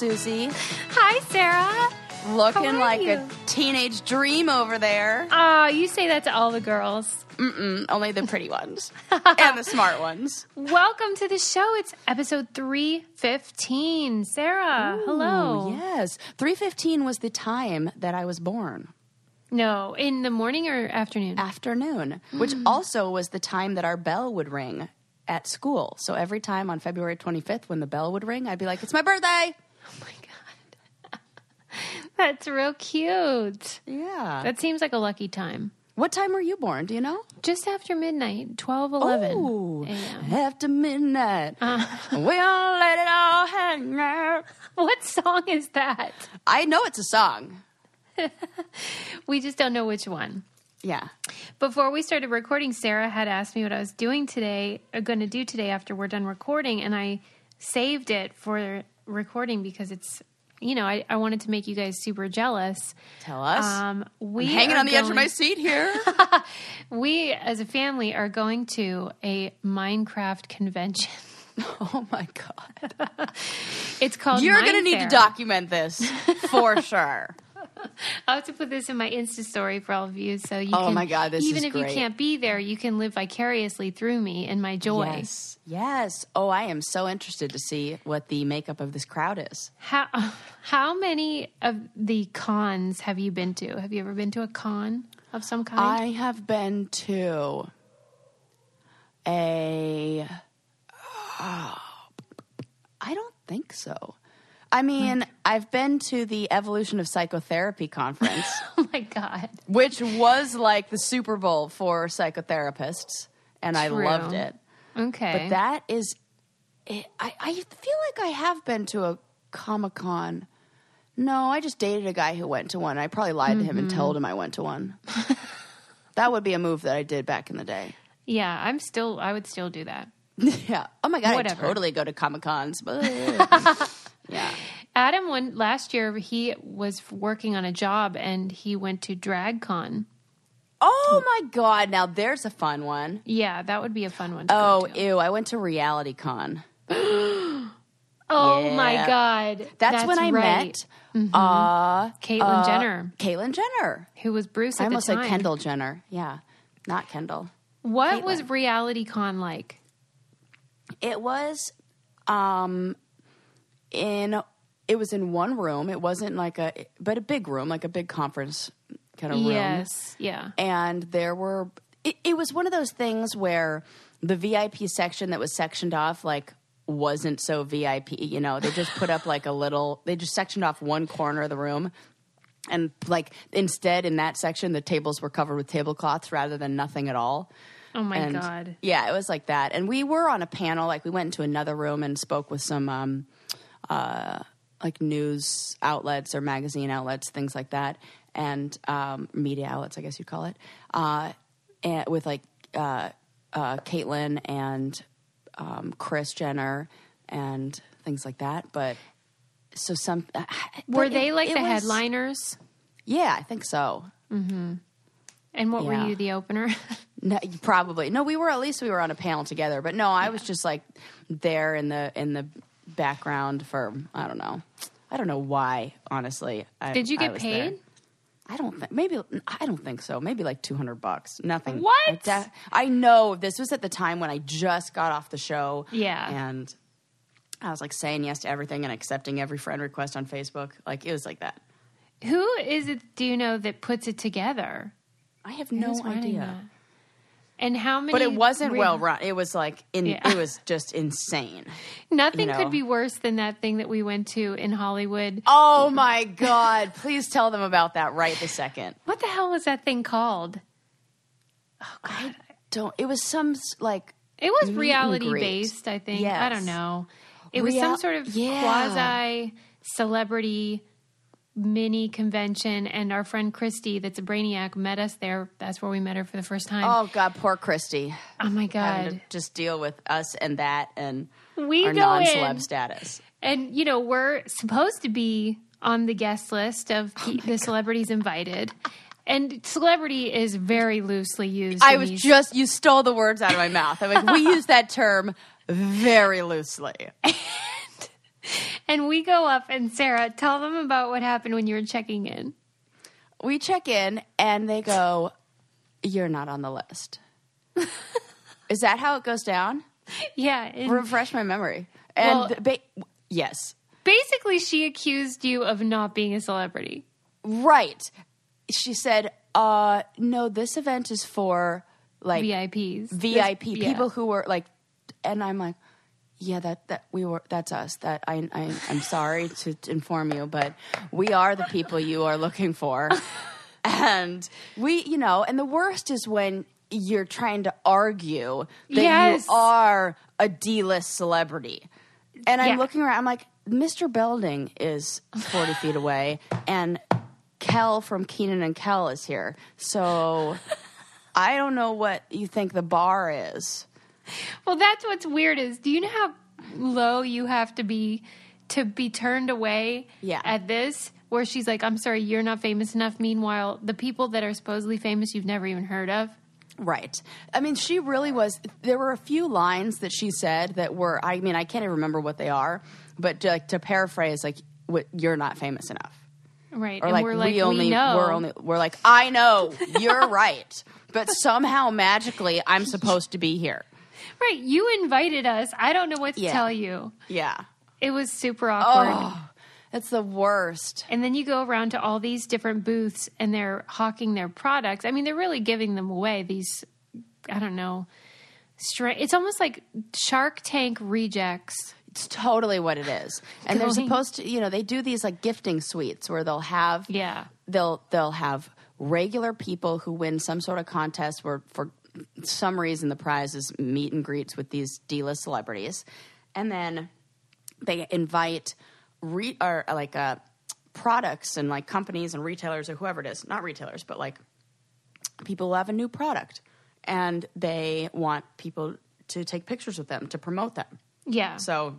Susie. Hi, Sarah. Looking like you? a teenage dream over there. Ah, you say that to all the girls. Mm-mm, only the pretty ones and the smart ones. Welcome to the show. It's episode 315. Sarah, hello. Yes, three fifteen was the time that I was born. No, in the morning or afternoon? Afternoon, which also was the time that our bell would ring at school. So every time on February twenty fifth, when the bell would ring, I'd be like, "It's my birthday." oh my God. That's real cute. Yeah. That seems like a lucky time. what time were you born? Do you know? Just after midnight, 12, 11 Ooh, after midnight, Uh. we all let it all hang out. What song is that? I know it's a song. We just don't know which one. Yeah. Before we started recording, Sarah had asked me what I was doing today, uh, going to do today after we're done recording, and I saved it for recording because it's, you know, I, I wanted to make you guys super jealous. Tell us. Um, we Hanging on the edge of my seat here. We, as a family, are going to a Minecraft convention. oh my god. It's called. You're going to need to document this for sure. I'll have to put this in my Insta story for all of you, so you Oh can. my God, this even if great. you can't be there, you can live vicariously through me and my joy. Yes. Yes. Oh, I am so interested to see what the makeup of this crowd is. How how many of the cons have you been to? Have you ever been to a con of some kind? I have been to a. I don't think so. I mean, I've been to the Evolution of Psychotherapy conference, oh my god! which was like the Super Bowl for psychotherapists, and I True. loved it. Okay, But that is, it, I, I feel like I have been to a Comic Con. No, I just dated a guy who went to one. I probably lied to him and told mm-hmm. him I went to one. that would be a move that I did back in the day. yeah, I'm still. I would still do that. yeah. Oh my god, Whatever. I totally go to Comic Cons. Yeah. Adam went last year. He was working on a job and he went to DragCon. Oh my god, now there's a fun one. Yeah, that would be a fun one. To Oh, go to. ew, I went to Reality Con. oh my god! That's, when I right. Mm-hmm. met uh, Caitlyn uh, Jenner, Caitlyn Jenner. who was Bruce I almost said. Kendall Jenner. Yeah, not Kendall. What Caitlyn. was Reality Con like? It was um in it was in one room. It wasn't like a but a big room, like a big conference kind of room. Yes, yeah. And there were it, it was one of those things where the VIP section that was sectioned off like wasn't so VIP, you know. They just put up like a little they just sectioned off one corner of the room. And like instead in that section the tables were covered with tablecloths rather than nothing at all. Oh my And, god. Yeah, it was like that. And we were on a panel, like we went into another room and spoke with some um uh like news outlets or magazine outlets, things like that. And um media outlets, I guess you'd call it. Uh and with like uh uh Caitlyn and um Kris Jenner and things like that. But so some Were they it- like it the was- headliners? Yeah, I think so. Mm-hmm. And what Yeah. were you, the opener? No, probably no. We were at least we were on a panel together, but no, I was just like there in the in the background for I don't know, I don't know why. Honestly, I, Did you get was there. paid? I don't think maybe I don't think so. Maybe like two hundred bucks. Nothing. What? I, I know this was at the time when I just got off the show. Yeah. and I was like saying yes to everything and accepting every friend request on Facebook. Like it was like that. Who is it, do you know, that puts it together? I have no idea. that? And how many? But it wasn't re- well run. It was like in. Yeah. It was just insane. Nothing you know. could be worse than that thing that we went to in Hollywood. Oh my God. Please tell them about that right the second. What the hell was that thing called? Oh god, I don't, it was some like, It was reality based, I think. I don't know. It was some sort of Yeah. quasi celebrity mini convention, and our friend Christy, that's a brainiac, met us there. That's where we met her for the first time. oh God, poor Christy. Oh my god, just deal with us and that and we our go non in, celeb status. and you know we're supposed to be on the guest list of Oh the celebrities invited. And celebrity is very loosely used. I was these- just, you stole the words out of my mouth. I'm like, we use that term very loosely. And we go up, and Sarah, tell them about what happened when you were checking in. We check in and they go, You're not on the list. Is that how it goes down? Yeah. and Refresh my memory. And Well- ba- yes, basically, she accused you of not being a celebrity. right. She said, uh, No, this event is for like VIPs. VIP This- yeah. people who were like, and I'm like, yeah, that that we were that's us. That I, I I'm sorry to, inform you, but we are the people you are looking for, and we, you know, and the worst is when you're trying to argue that Yes. you are a D-list celebrity, and I'm Yeah. looking around. I'm like, Mr. Belding is 40 feet away, and Kel from Kenan and Kel is here, so. I don't know what you think the bar is. Well, that's what's weird is do you know how low you have to be to be turned away Yeah. at this? Where she's like, I'm sorry, you're not famous enough. Meanwhile, the people that are supposedly famous you've never even heard of. Right. I mean, she really was. There were a few lines that she said that were. I mean, I can't even remember what they are, but to, like to paraphrase, like, what, "You're not famous enough," Right. or and like, we're like, "We only, we know. we're only, we're like, I know, you're right, but somehow magically, I'm supposed to be here." Right. You invited us. I don't know what to Yeah. tell you. Yeah. It was super awkward. Oh, it's the worst. And then you go around to all these different booths and they're hawking their products. I mean, they're really giving them away. These, I don't know, stra- it's almost like Shark Tank rejects. It's totally what it is. And they're supposed to, you know, they do these like gifting suites where they'll have Yeah. they'll they'll have regular people who win some sort of contest where for some reason the prize is meet and greets with these D-list celebrities. And then they invite re- or like uh, products and like companies and retailers or whoever it is, not retailers, but like people who have a new product and they want people to take pictures with them to promote them. Yeah. So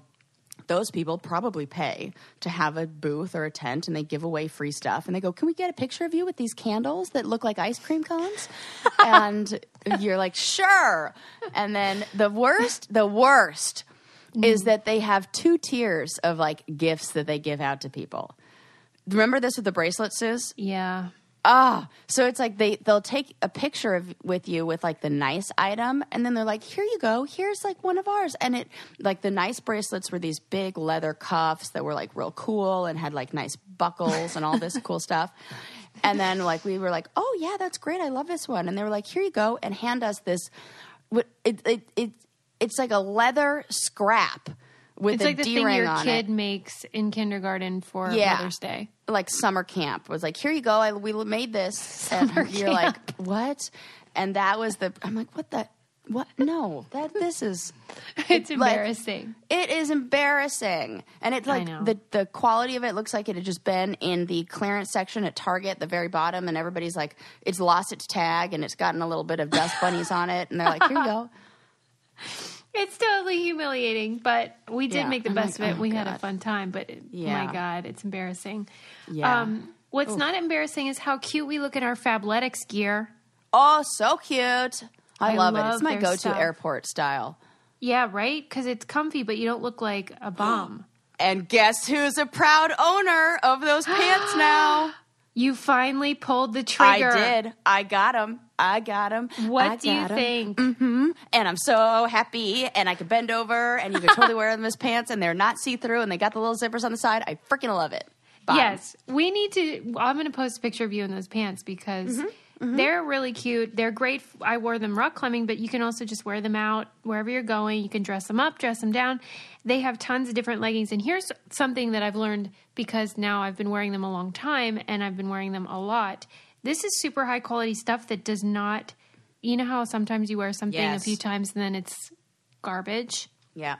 those people probably pay to have a booth or a tent and they give away free stuff and they go, Can we get a picture of you with these candles that look like ice cream cones? and you're like, Sure. And then the worst, the worst is mm-hmm. that they have two tiers of like gifts that they give out to people. Remember this with the bracelets, Suze? yeah. Ah, so it's like they they'll take a picture of with you with like the nice item, and then they're like, "Here you go. Here's like one of ours." And it like the nice bracelets were these big leather cuffs that were like real cool and had like nice buckles and all this cool stuff. And then like we were like, "Oh yeah, that's great. I love this one." And they were like, "Here you go," and hand us this. It it it it's like a leather scrap with It's a like the D thing your kid it makes in kindergarten for Yeah. Mother's Day. like summer camp was like, here you go, I, we made this, and you're like, what? And that was the. I'm like, what the. What? No, that this is It's embarrassing. it is embarrassing, and it's like the the quality of it looks like it had just been in the clearance section at Target, the very bottom, and everybody's like, it's lost its tag and it's gotten a little bit of dust bunnies on it, and they're like, here you go. It's totally humiliating, but we did Yeah. make the I'm best like, of it. oh, we had a fun time, but it- Yeah. my God, it's embarrassing. Yeah. Um, what's not embarrassing is how cute we look in our Fabletics gear. oh, so cute. I, I love, it. It's my go-to stuff. airport style. Yeah, right? Because it's comfy, but you don't look like a bum. And guess who's a proud owner of those pants now? You finally pulled the trigger. I did. I got him. I got him. What do you think? And I'm so happy. And I can bend over, and you can totally wear them as pants, and they're not see through, and they got the little zippers on the side. I freaking love it. Bye. Yes, we need to. I'm going to post a picture of you in those pants because Mm-hmm, Mm-hmm. they're really cute. They're great. I wore them rock climbing, but you can also just wear them out wherever you're going. You can dress them up, dress them down. They have tons of different leggings. And here's something that I've learned because now I've been wearing them a long time and I've been wearing them a lot. This is super high quality stuff that does not. You know how sometimes you wear something Yes. a few times and then it's garbage. Yeah.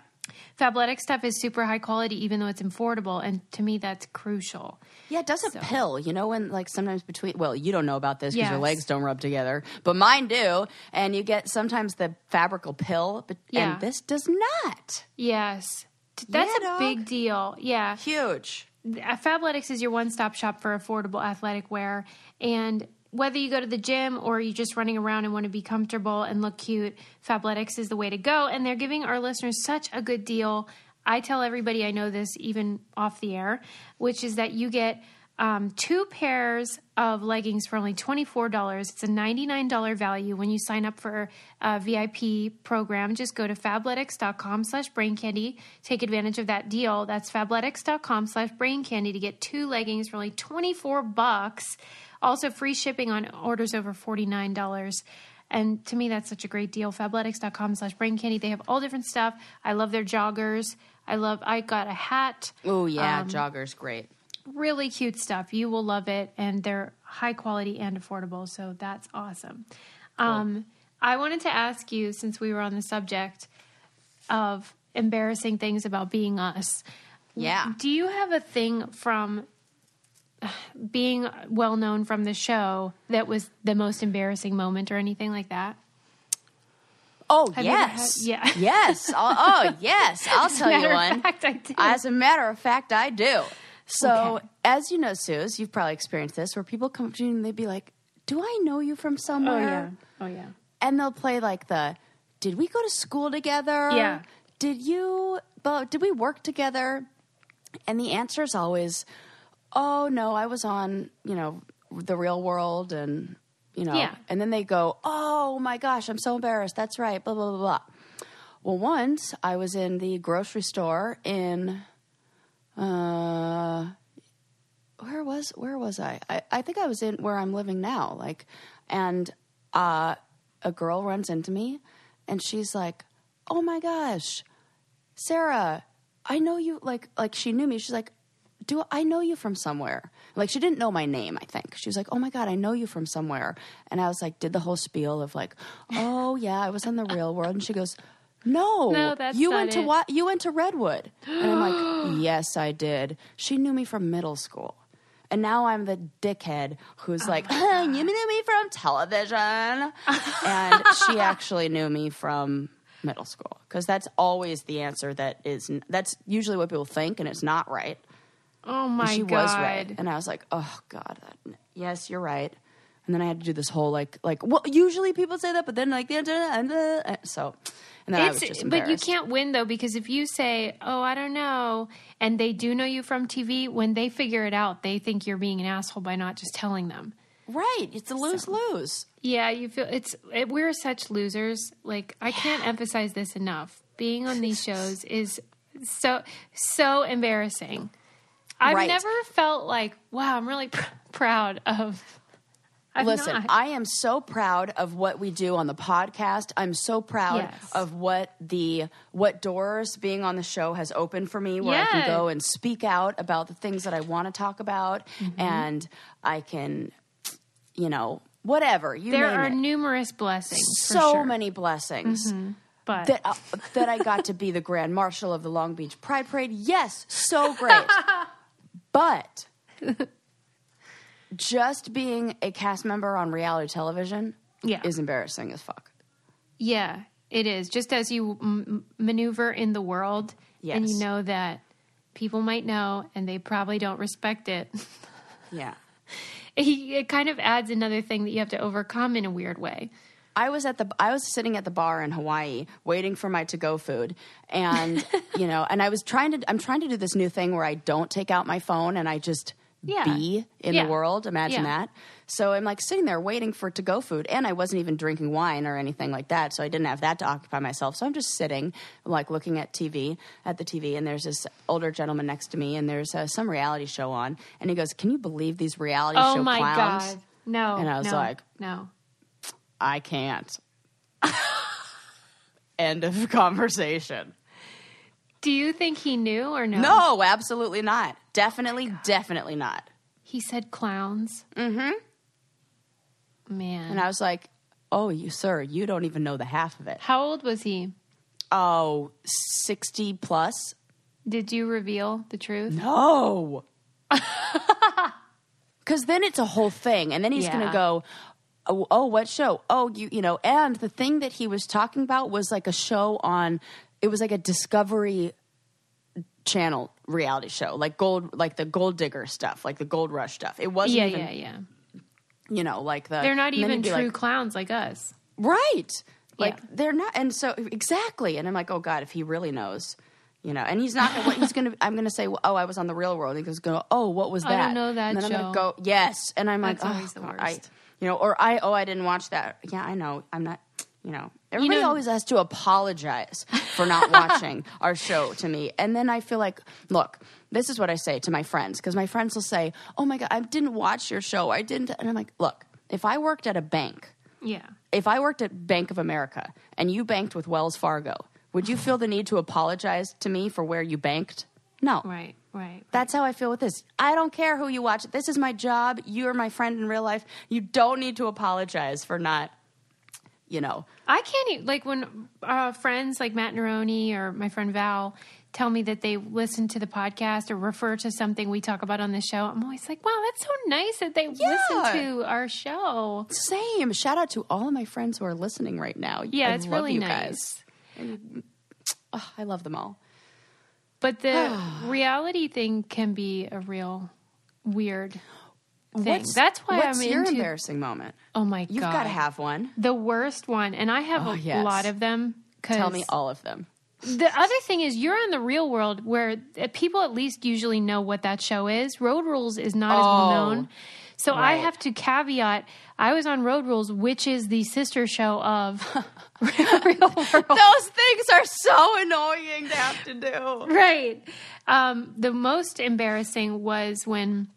Fabletic stuff is super high quality, even though it's affordable, and to me, that's crucial. Yeah, it does a pill. You know, when like sometimes between, well, you don't know about this because your legs don't rub together, but mine do. And you get sometimes the fabric will pill, but Yeah. and this does not. Yes. That's Yeah, a dog. big deal. Yeah. Huge. Fabletics is your one stop shop for affordable athletic wear. And whether you go to the gym or you're just running around and want to be comfortable and look cute, Fabletics is the way to go. And they're giving our listeners such a good deal. I tell everybody I know this even off the air, which is that you get um, two pairs of leggings for only $24. It's a $99 value when you sign up for a VIP program. Just go to fabletics.com slash brain candy. Take advantage of that deal. That's fabletics.com slash brain candy to get two leggings for only 24 bucks. Also free shipping on orders over $49. And to me, that's such a great deal. Fabletics.com slash brain candy. They have all different stuff. I love their joggers. I love, I got a hat. Oh Um, yeah, joggers great. Really cute stuff. You will love it. And they're high quality and affordable. So that's awesome. Um, I wanted to ask you, since we were on the subject of embarrassing things about being us, Yeah. do you have a thing from being well known from the show that was the most embarrassing moment or anything like that? Oh Have yes, had- yeah. yes. I'll, oh yes, I'll tell you one. fact. As a matter of fact, I do. So, Okay. as you know, Suze, you've probably experienced this, where people come up to you and they'd be like, "Do I know you from oh, somewhere?" Oh yeah. Oh, yeah. And they'll play like the, "Did we go to school together?" Yeah. Did you? But did we work together? And the answer is always, "Oh no, I was on, you know, the Real World and." You know, Yeah. and then they go, "Oh my gosh, I'm so embarrassed." That's right. Blah blah blah blah. Well, once I was in the grocery store in, uh, where was where was I? I? I think I was in where I'm living now. Like, and uh, a girl runs into me, and she's like, "Oh my gosh, Sarah, I know you." Like, like she knew me. She's like, "Do I know you from somewhere?" Like, she didn't know my name. I think she was like, "Oh my god, I know you from somewhere." And I was like, did the whole spiel of like, "Oh yeah, I was in the Real World," and she goes. No, No, that's you went to what? You went to Redwood, and I'm like, yes, I did. She knew me from middle school, and now I'm the dickhead who's like, oh you knew me from television, and she actually knew me from middle school because that's always the answer that is. That's usually what people think, and it's not right. Oh my god. she god. was right, and I was like, oh god, that, yes, you're right. And then I had to do this whole like, like, well, usually people say that, but then like the and so, and then I was It's, just but you can't win though because if you say, "Oh, I don't know," and they do know you from TV, when they figure it out, they think you're being an asshole by not just telling them. Right. It's a lose lose. Yeah, you feel it's it, we're such losers. Like I can't emphasize this enough. Being on these shows is so so embarrassing. I've Right. never felt like, wow, I'm really pr- proud of. I'm Listen, not. I am so proud of what we do on the podcast. I'm so proud Yes. of what the what doors being on the show has opened for me where I can go and speak out about the things that I want to talk about Mm-hmm. and I can you know, whatever. You there are it. numerous blessings. so sure. Mm-hmm. many blessings. but That, uh, that I got to be the grand marshal of the Long Beach Pride Parade. Yes, so great. but just being a cast member on reality television Yeah. is embarrassing as fuck. Yeah, it is. Just as you m- maneuver in the world, and you know that people might know, and they probably don't respect it. Yeah. it, it kind of adds another thing that you have to overcome in a weird way. I was at the I was sitting at the bar in Hawaii waiting for my to go food and you know and I was trying to I'm trying to do this new thing where I don't take out my phone and I just Yeah. be in Yeah. the world imagine Yeah. that so I'm like sitting there waiting for to go food and I wasn't even drinking wine or anything like that so I didn't have that to occupy myself so I'm just sitting like looking at TV at the TV and there's this older gentleman next to me and there's uh, some reality show on and he goes can you believe these reality Oh show my clowns god! No, And I was no, like- no. I can't. End of conversation. Do you think he knew or no? No, absolutely not. Definitely, definitely not. He said clowns. Mm-hmm. Man, And I was like, "Oh, you sir, you don't even know the half of it." how old was he? Oh, 60 plus? Did you reveal the truth? No. Cuz then it's a whole thing and then he's going to go Oh, oh, what show? Oh, you, you know, and the thing that he was talking about was like a show on, it was like a Discovery Channel reality show, like gold, like the gold digger stuff, like the gold rush stuff. It wasn't Yeah, even, yeah, yeah. you know, like the. They're not even true like, clowns like us. right. Like Yeah. they're not. And so, exactly. And I'm like, oh God, if he really knows, You know, and he's not. What he's gonna. I'm gonna say, oh, I was on the Real World. He goes, go, oh, what was I that? don't know that And then I'm show. gonna go, yes, and I'm like, That's always oh, the God, I, you know, or I, oh, I didn't watch that. Yeah, I know. I'm not. You know, everybody know- always has to apologize for not watching our show to me, and then I feel like, look, this is what I say to my friends because my friends will say, oh my god, I didn't watch your show. I didn't, and I'm like, look, if I worked at a bank Yeah. if I worked at Bank of America and you banked with Wells Fargo, would you feel the need to apologize to me for where you banked? No. Right. Right. That's how I feel with this. I don't care who you watch. This is my job. You're my friend in real life. You don't need to apologize for not, you know. I can't e like when uh, friends like Matt Neroni or my friend Val tell me that they listen to the podcast or refer to something we talk about on the show. I'm always like, wow, that's so nice that they Yeah. listen to our show. Same. Shout out to all of my friends who are listening right now. Yeah, I it's love really nice. Oh, I love them all. But the reality thing can be a real weird thing. What's- That's why what's I'm your into. embarrassing moment? Oh my god, You've got to have one. the worst one, and I have Oh, a yes. lot of them. Tell me all of them. The other thing is, you're in the real world where uh, people at least usually know what that show is. Road Rules is not as well Oh, known. So I have to caveat I was on Road Rules, which is the sister show of Real World. Those things are so annoying to have to do. right. Um, the most embarrassing was when,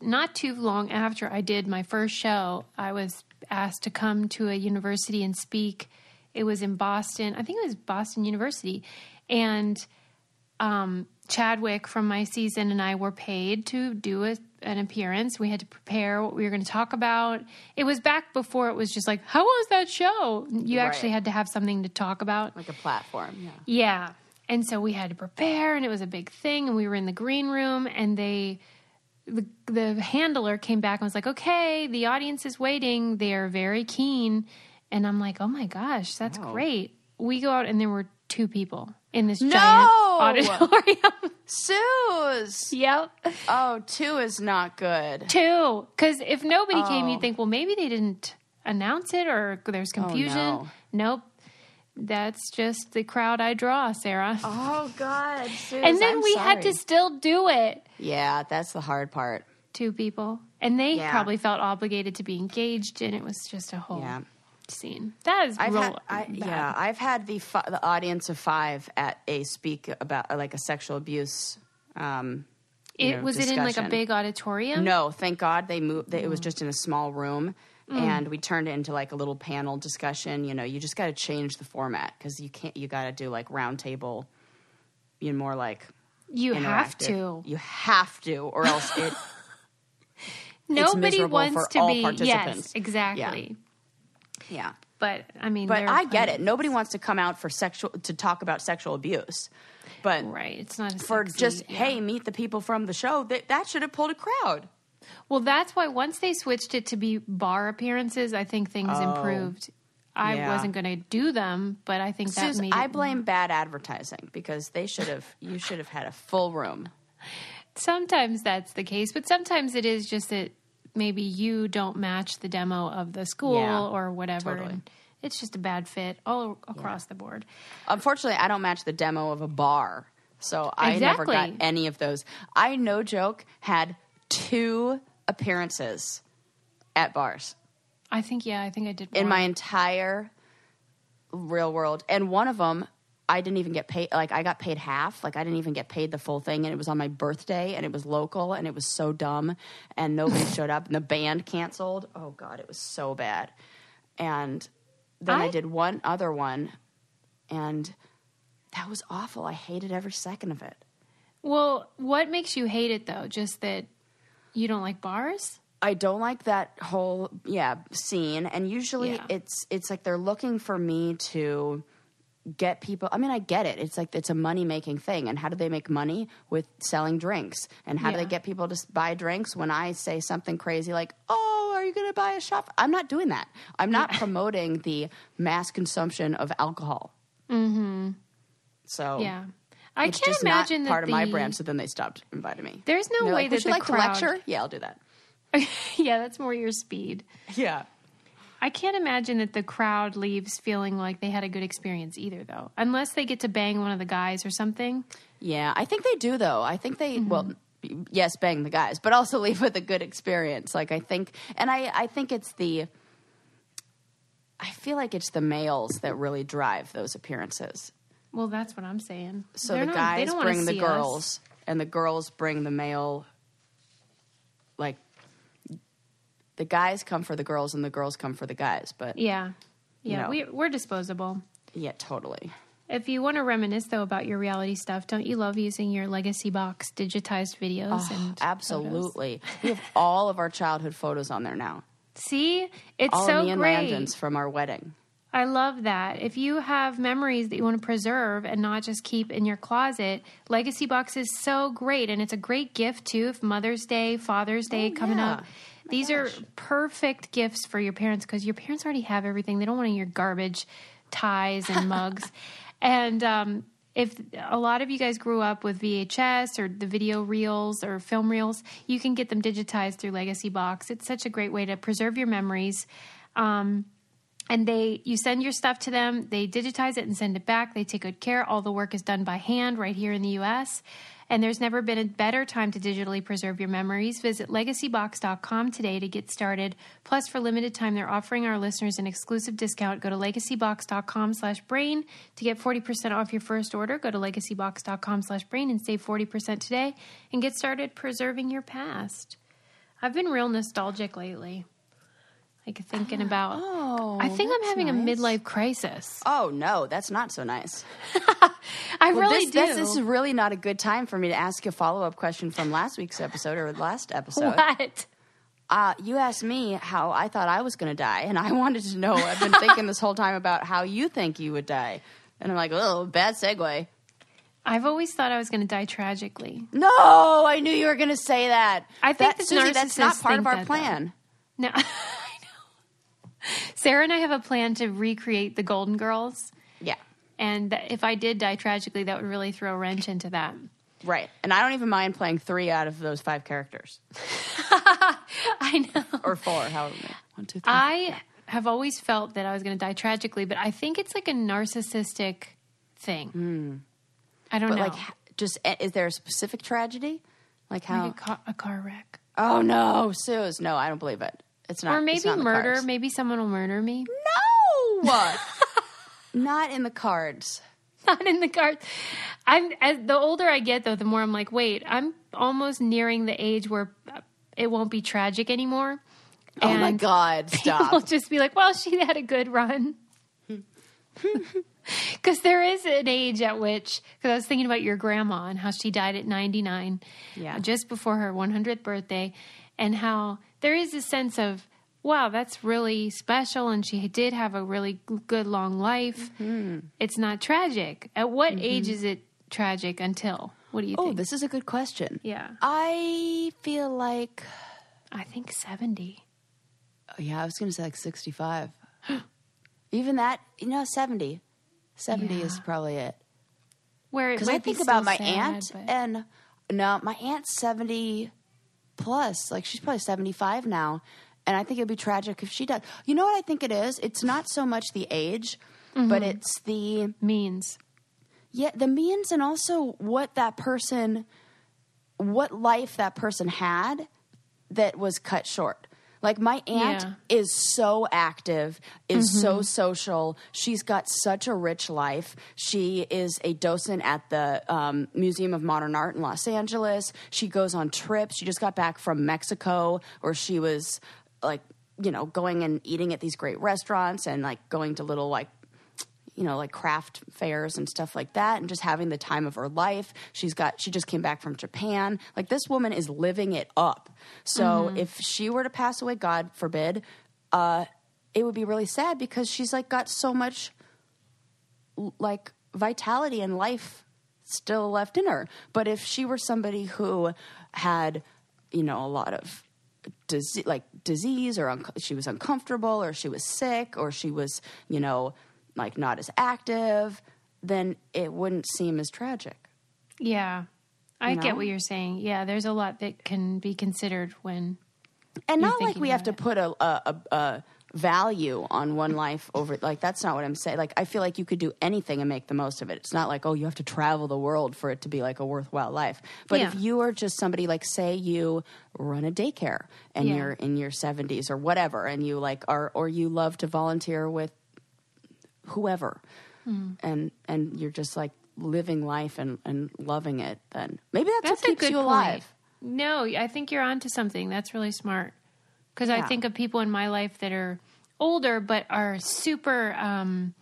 not too long after I did my first show, I was asked to come to a university and speak. It was in Boston. I think it was Boston University. And um, Chadwick from my season and I were paid to do a, an appearance. We had to prepare what we were going to talk about. It was back before it was just like, how was that show? You actually had to have something to talk about. Like a platform. Yeah. Yeah. And so we had to prepare and it was a big thing and we were in the green room and they the the handler came back and was like, "Okay, the audience is waiting. They are very keen." And I'm like, "Oh my gosh, that's Wow. great." We go out and there were two people in this No! giant auditorium. Suze. yep. Oh, two is not good. Two. Cuz if nobody came, Oh. you'd think, "Well, maybe they didn't announce it or there's oh, confusion." no. Nope. That's just the crowd I draw, Sarah. Oh God, Suze. and then I'm we had to still do it Yeah, that's the hard part. two people and they Yeah. probably felt obligated to be engaged and it was just a whole Yeah. scene that is I've real had, I, yeah, I've had the fi- the audience of five at a speak about uh, like a sexual abuse. Um, it know, was it in like a big auditorium No, thank God they moved. They, It Mm. was just in a small room, Mm. and we turned it into like a little panel discussion. You know, you just got to change the format because you can't. You got to do like roundtable. You know, more like you have to You have to, or else it. nobody wants to be yes exactly yeah. but i mean But I get it. Nobody wants to come out for sexual to talk about sexual abuse, but right it's not a for sexy- just yeah. hey, meet the people from the show. That that should have pulled a crowd. Well that's why once they switched it to be bar appearances i think things oh. improved i Oh. Yeah. wasn't going to do them but i think that Suze, made I it blame bad advertising because they should have. You should have had a full room. sometimes that's the case, but sometimes it is just that maybe you don't match the demo of the school Yeah, or whatever. totally. And it's just a bad fit all across the board. Unfortunately, I don't match the demo of a bar, so I never got any of those. I no joke had two appearances at bars I think, yeah, I think I did. in more. my entire real world, and one of them I didn't even get paid. Like I got paid half. Like I didn't even get paid the full thing, and it was on my birthday, and it was local, and it was so dumb, and nobody showed up, and the band canceled. Oh god, it was so bad. And then I, I- did one other one, and that was awful. I hated every second of it. Well, what makes you hate it though? Just that you don't like bars? I don't like that whole yeah scene, and usually Yeah. it's it's like they're looking for me to get people. I mean, I get it. It's like it's a money making thing, and how do they make money with selling drinks? And how do they get people to buy drinks when I say something crazy like, "Oh, are you going to buy a shop I'm not doing that. I'm not promoting the mass consumption of alcohol. Mm-hmm. So Yeah. I can't imagine not that part of my brand. So then they stopped inviting me. There's no They're way like, that you the like crowd. to lecture? Yeah, I'll do that. yeah, that's more your speed. Yeah. I can't imagine that the crowd leaves feeling like they had a good experience either, though, unless they get to bang one of the guys or something. Yeah, I think they do though. I think they well, mm-hmm. yes, bang the guys, but also leave with a good experience. Like I think, and I I think it's the. I feel like it's the males that really drive those appearances. Well, that's what I'm saying. So They're the not- they guys don't wanna bring the see us. girls, and the girls bring the male. Like, the guys come for the girls, and the girls come for the guys. But Yeah, yeah, we, we're disposable. yeah, totally. If you want to reminisce though about your reality stuff, don't you love using your legacy box digitized videos Oh, and photos? absolutely. we have all of our childhood photos on there now. See, it's All so of me and great. Landon's from our wedding. I love that. If you have memories that you want to preserve and not just keep in your closet, Legacy Box is so great. And it's a great gift too. If Mother's Day, Father's Day Oh, coming yeah. up, these are perfect gifts for your parents because your parents already have everything. They don't want your garbage ties and mugs. And um, if a lot of you guys grew up with VHS or the video reels or film reels, you can get them digitized through Legacy Box. It's such a great way to preserve your memories. Um, and they you send your stuff to them they digitize it and send it back they take good care all the work is done by hand right here in the us and there's never been a better time to digitally preserve your memories. Visit legacybox.com today to get started. Plus for limited time they're offering our listeners an exclusive discount. Go to legacybox.com slash brain to get 40% off your first order. Go to legacybox.com slash brain and save 40% today and get started preserving your past. I've been real nostalgic lately like thinking about Oh, I think I'm having a midlife crisis. Oh no, that's not so nice. I Well, really this, do. This, this is really not a good time for me to ask a follow up question from last week's episode or last episode. what? Uh, you asked me how I thought I was going to die, and I wanted to know. I've been thinking this whole time about how you think you would die, and I'm like, oh, bad segue. I've always thought I was going to die tragically. No, I knew you were going to say that. I think that, Susie, that's not part of our that, though. plan. No. Sarah and I have a plan to recreate the Golden Girls, Yeah, and that if I did die tragically, that would really throw a wrench into that. right. And I don't even mind playing three out of those five characters, I know. or four. However, many. one, two, three. I have always felt that I was going to die tragically, but I think it's like a narcissistic thing. I don't but know, like, just eh, is there a specific tragedy? Like how? like a, car, a car wreck, oh no, Suze, no, I don't believe it. It's not. or maybe not murder. cards. Maybe someone will murder me. No, not in the cards. not in the cards. I'm as the older I get, though, the more I'm like, wait, I'm almost nearing the age where uh, it won't be tragic anymore. oh my And God, People will just be like, well, she had a good run. Because there is an age at which, because I was thinking about your grandma and how she died at 99, Yeah. just before her 100th birthday, and how there is a sense of, wow, that's really special, and she did have a really good long life. Mm-hmm. It's not tragic. At what age is it tragic until? What do you oh, think? this is a good question. yeah, I feel like, I think 70. oh, yeah, I was going to say like sixty-five. Even that, you know, seventy. Seventy is probably it. Where Because I might be think about my sad, aunt, but- and no, my aunt's seventy plus. Like she's probably seventy-five now, and I think it'd be tragic if she died. You know what I think it is? It's not so much the age, Mm-hmm. but it's the means. Yeah, the means and also what that person, what life that person had that was cut short. Like my aunt Yeah. is so active, is so social. She's got such a rich life. She is a docent at the um, Museum of Modern Art in Los Angeles. She goes on trips. She just got back from Mexico, where she was like, you know, going and eating at these great restaurants and like going to little like you know, like craft fairs and stuff like that, and just having the time of her life. She's got, she just came back from Japan. Like, this woman is living it up. So, if she were to pass away, God forbid, uh, it would be really sad because she's like got so much like vitality and life still left in her. But if she were somebody who had, you know, a lot of disease, like disease, or un- she was uncomfortable, or she was sick, or she was, you know, like not as active, then it wouldn't seem as tragic. Yeah. I You get what you're saying. Yeah, there's a lot that can be considered when And not like we have about to put a, a, a, a value on one life over like that's not what I'm saying. Like I feel like you could do anything and make the most of it. It's not like oh you have to travel the world for it to be like a worthwhile life. But Yeah. if you are just somebody like say you run a daycare and Yeah. you're in your 70s or whatever and you like are or you love to volunteer with whoever Hmm. and and you're just like living life and and loving it then maybe that's, That's what a keeps good you point. alive. No, I think you're onto something. That's really smart. Because I think of people in my life that are older but are super um,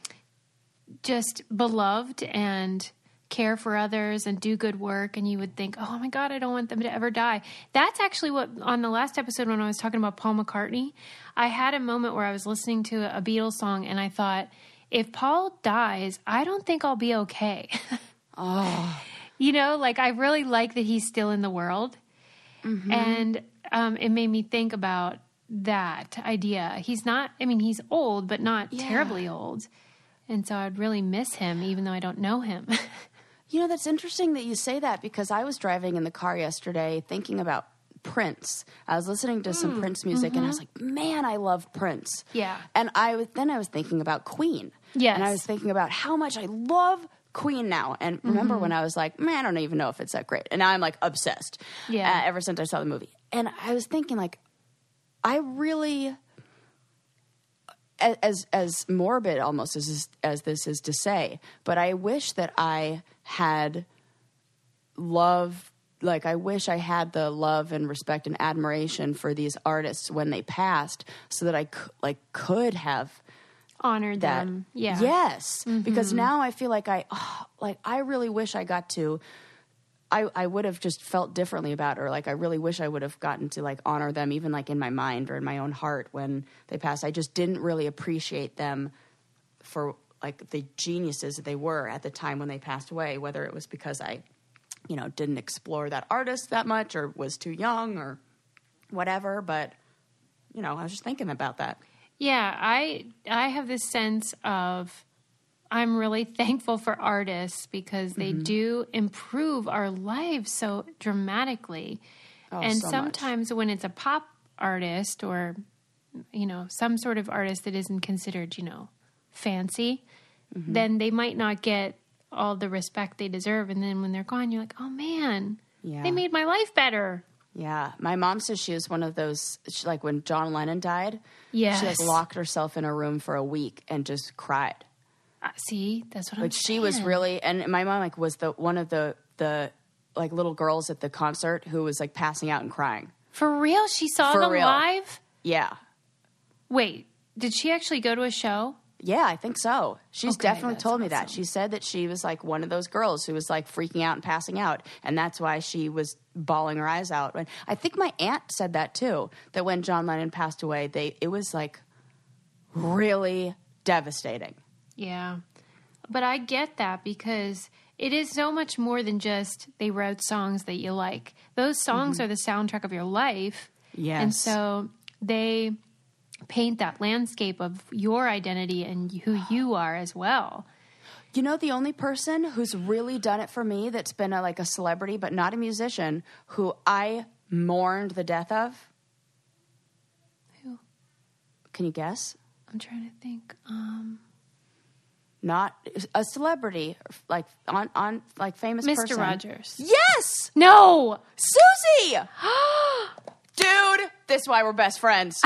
just beloved and care for others and do good work and you would think oh my god i don't want them to ever die that's actually what on the last episode when i was talking about paul mccartney i had a moment where i was listening to a beatles song and i thought if paul dies i don't think i'll be okay. Oh. you know like i really like that he's still in the world. And um, it made me think about that idea. He's not i mean he's old but not Yeah. terribly old. And so i'd really miss him even though i don't know him. You know, that's interesting that you say that because I was driving in the car yesterday thinking about Prince. I was listening to some Prince music and I was like, man, I love Prince. Mm, mm-hmm. Yeah. And I was, then I was thinking about Queen. Yes. And I was thinking about how much I love Queen now. And remember Mm-hmm. when I was like, man, I don't even know if it's that great. And now I'm like obsessed. Yeah. Uh, ever since I saw the movie. And I was thinking like, I really as as morbid almost as as this is to say, but I wish that I had love like I wish I had the love and respect and admiration for these artists when they passed so that I c- like could have honored that. them. Yeah. Yes. Mm-hmm. Because now I feel like I oh, like I really wish I got to I, I would have just felt differently about it, or like I really wish I would have gotten to like honor them even like in my mind or in my own heart when they passed. I just didn't really appreciate them for like the geniuses that they were at the time when they passed away, whether it was because I, you know, didn't explore that artist that much or was too young or whatever. But, you know, I was just thinking about that. Yeah, I I have this sense of I'm really thankful for artists because they Mm-hmm. do improve our lives so dramatically. and Oh, so much. sometimes when it's a pop artist or you know, some sort of artist that isn't considered, you know, fancy, Mm-hmm. then they might not get all the respect they deserve and then when they're gone you're like, "Oh man, Yeah. they made my life better." Yeah, my mom says she was one of those. She, like when John Lennon died, Yes. she like locked herself in a room for a week and just cried. Uh, see, that's what I'm Like she was really, and my mom like was the one of the the like little girls at the concert who was like passing out and crying. For real? She saw For them real. live? Yeah, Wait, did she actually go to a show? Yeah, I think so. She's Okay, definitely told me that. She said that she was like one of those girls who was like freaking out and passing out, and that's why she was bawling her eyes out. And I think my aunt said that too. That when John Lennon passed away, they it was like really devastating. Yeah. But I get that because it is so much more than just they wrote songs that you like. Those songs are the soundtrack of your life. Yes, and Mm-hmm. So they paint that landscape of your identity and who you are as well. You know, the only person who's really done it for me that's been a, like a celebrity, but not a musician, who I mourned the death of. Who? Can you guess? I'm trying to think. Um, Not a celebrity, like on on like famous person. Mr. person. Rogers. Yes, No. Susie. Dude, this is why we're best friends.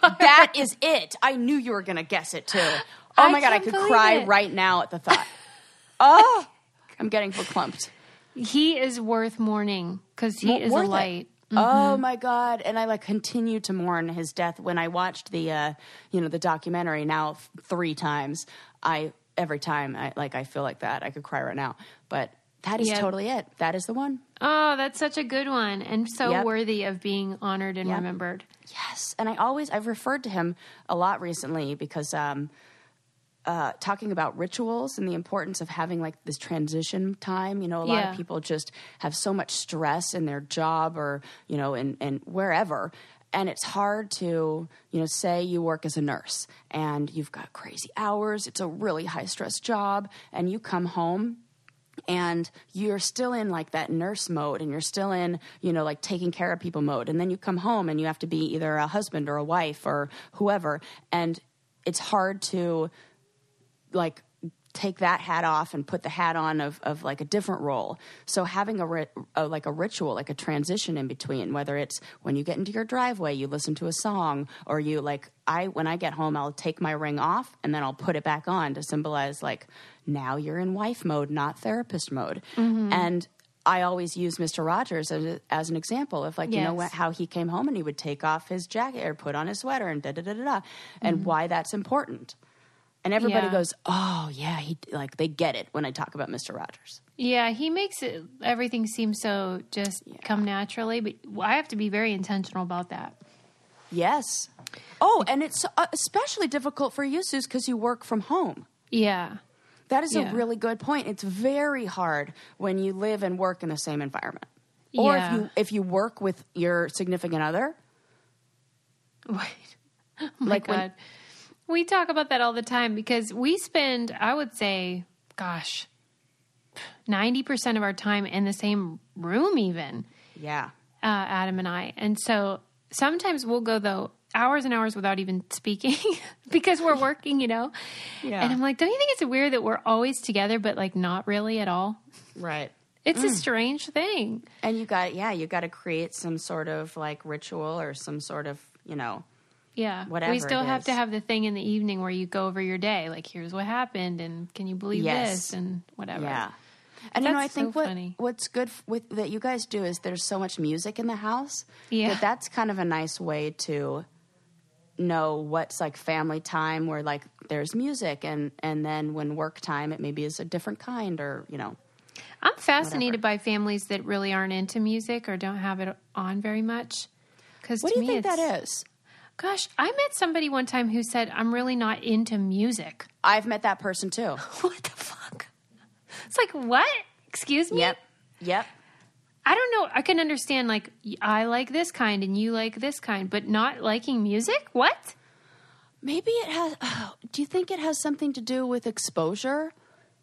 that is it. I knew you were gonna guess it too. Oh I my god, I could cry it. right now at the thought. oh, I'm getting clumped. He is worth mourning because he Mo- is a worth it. light. Oh my god! And I like continue to mourn his death. When I watched the, uh, you know, the documentary now f- three times, I every time I like I feel like that I could cry right now. But that is Yeah. totally it. That is the one. Oh, that's such a good one and so Yep. worthy of being honored and Yep. remembered. Yes, and I always I've referred to him a lot recently because um, uh, talking about rituals and the importance of having like this transition time. You know, a lot Yeah. of people just have so much stress in their job or you know, and and wherever. And it's hard to, you know, say you work as a nurse and you've got crazy hours. It's a really high stress job, and you come home and you're still in like that nurse mode and you're still in you know like taking care of people mode. And then you come home and you have to be either a husband or a wife or whoever. And it's hard to like take that hat off and put the hat on of, of like a different role. So having a, ri- a like a ritual like a transition in between whether it's when you get into your driveway you listen to a song or you like i when i get home i'll take my ring off and then i'll put it back on to symbolize like now you're in wife mode not therapist mode. Mm-hmm. And I always use Mr. Rogers as, as an example of like you know what, how he came home and he would take off his jacket or put on his sweater and da da da da da, and mm-hmm. why that's important. And everybody Yeah. goes, "Oh yeah, he like they get it when I talk about Mr. Rogers." Yeah, he makes it everything seem so just come naturally, but I have to be very intentional about that. Yes. Oh, and it's uh, especially difficult for you, Suze, because you work from home. Yeah. That is Yeah. a really good point. It's very hard when you live and work in the same environment, or Yeah. if you if you work with your significant other. Right. Oh my Like when- God. We talk about that all the time because we spend, I would say, gosh, 90% of our time in the same room, even, Yeah. uh, Adam and I. And so sometimes we'll go, though, hours and hours without even speaking because we're working, you know? Yeah. And I'm like, don't you think it's weird that we're always together, but like not really at all? Right. It's Mm. a strange thing. And you got yeah, you got to create some sort of like ritual or some sort of you know Yeah. Whatever we still it have to have the thing in the evening where you go over your day. Like, here's what happened, and can you believe Yes. this, and whatever. yeah. And you know, I think so what funny. what's good f- with that you guys do is there's so much music in the house. Yeah. That that's kind of a nice way to know what's like family time where like there's music and and then when work time it maybe is a different kind or you know I'm fascinated by families that really aren't into music or don't have it on very much. Because what do you me, think that is Gosh, I met somebody one time who said, "I'm really not into music." i've met that person too What the fuck? It's like what? Excuse me. yep yep I don't know. I can understand like I like this kind and you like this kind, but not liking music. What? maybe it has oh, do you think it has something to do with exposure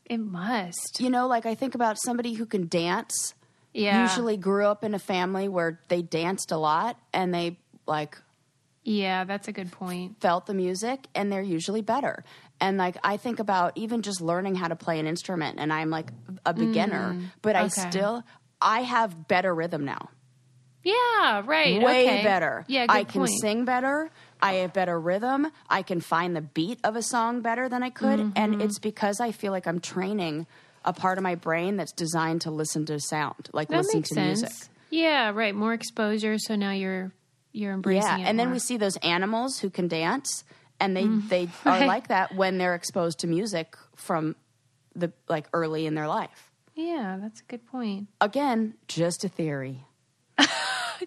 It must. you know like i think about somebody who can dance Yeah. usually grew up in a family where they danced a lot and they like Yeah, that's a good point. felt the music and they're usually better and like i think about even just learning how to play an instrument and i'm like a beginner but i Mm, still i have better rhythm now Yeah, right. way okay. better Yeah, i can point. sing better i have better rhythm i can find the beat of a song better than i could Mm-hmm. and it's because i feel like i'm training a part of my brain that's designed to listen to sound like That listen to sense. music Yeah, right. More exposure, so now you're you're embracing yeah it. and then more. we see those animals who can dance and they they Mm. right. are like that when they're exposed to music from the like early in their life Yeah, that's a good point. again just a theory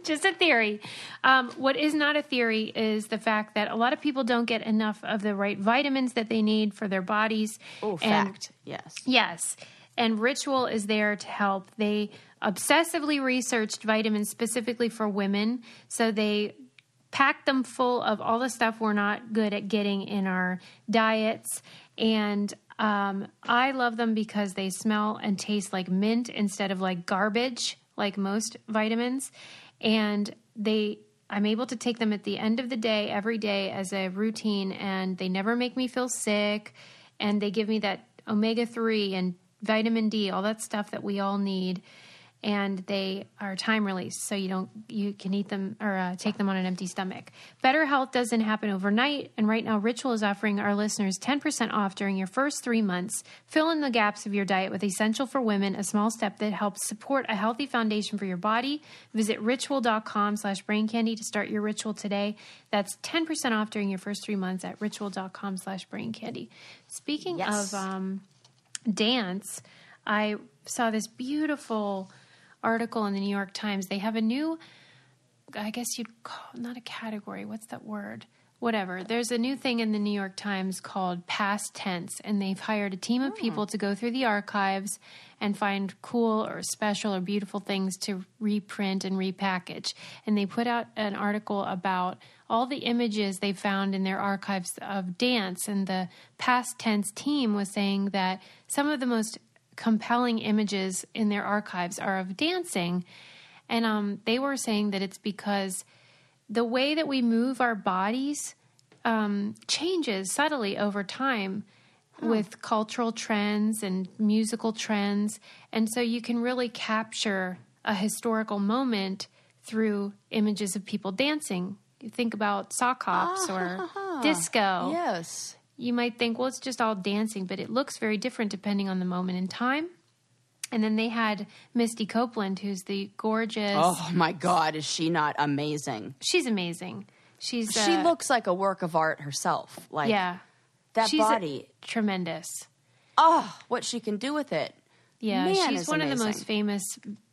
Just a theory. Um, what is not a theory is the fact that a lot of people don't get enough of the right vitamins that they need for their bodies. oh fact yes Yes. And Ritual is there to help. They obsessively researched vitamins specifically for women. So they packed them full of all the stuff we're not good at getting in our diets. And um, I love them because they smell and taste like mint instead of like garbage, like most vitamins. And they I'm able to take them at the end of the day every day as a routine and they never make me feel sick and they give me that omega 3 and vitamin D, all that stuff that we all need. And they are time released, so you don't you can eat them or uh, take them on an empty stomach. Better health doesn't happen overnight, and right now Ritual is offering our listeners ten percent off during your first three months. Fill in the gaps of your diet with Essential for Women, a small step that helps support a healthy foundation for your body. Visit ritual.com/slash brain candy to start your ritual today. That's ten percent off during your first three months at ritual.com/slash brain candy. Speaking Yes. of um, dance, I saw this beautiful article in the New York Times. They have a new, I guess you'd call not a category. What's that word? Whatever. There's a new thing in the New York Times called past tense, and they've hired a team of people to go through the archives and find cool or special or beautiful things to reprint and repackage. And they put out an article about all the images they found in their archives of dance. And the past tense team was saying that some of the most compelling images in their archives are of dancing. And um, they were saying that it's because the way that we move our bodies um, changes subtly over time with cultural trends and musical trends. And so you can really capture a historical moment through images of people dancing. You think about sock hops or disco. Yes. You might think, well, it's just all dancing, but it looks very different depending on the moment in time. And then they had Misty Copeland, who's the gorgeous. Oh my God, is she not amazing? She's amazing. She's she uh, looks like a work of art herself. Like yeah, that she's body. tremendous. oh, what she can do with it. Yeah, Man, she's is one of the most famous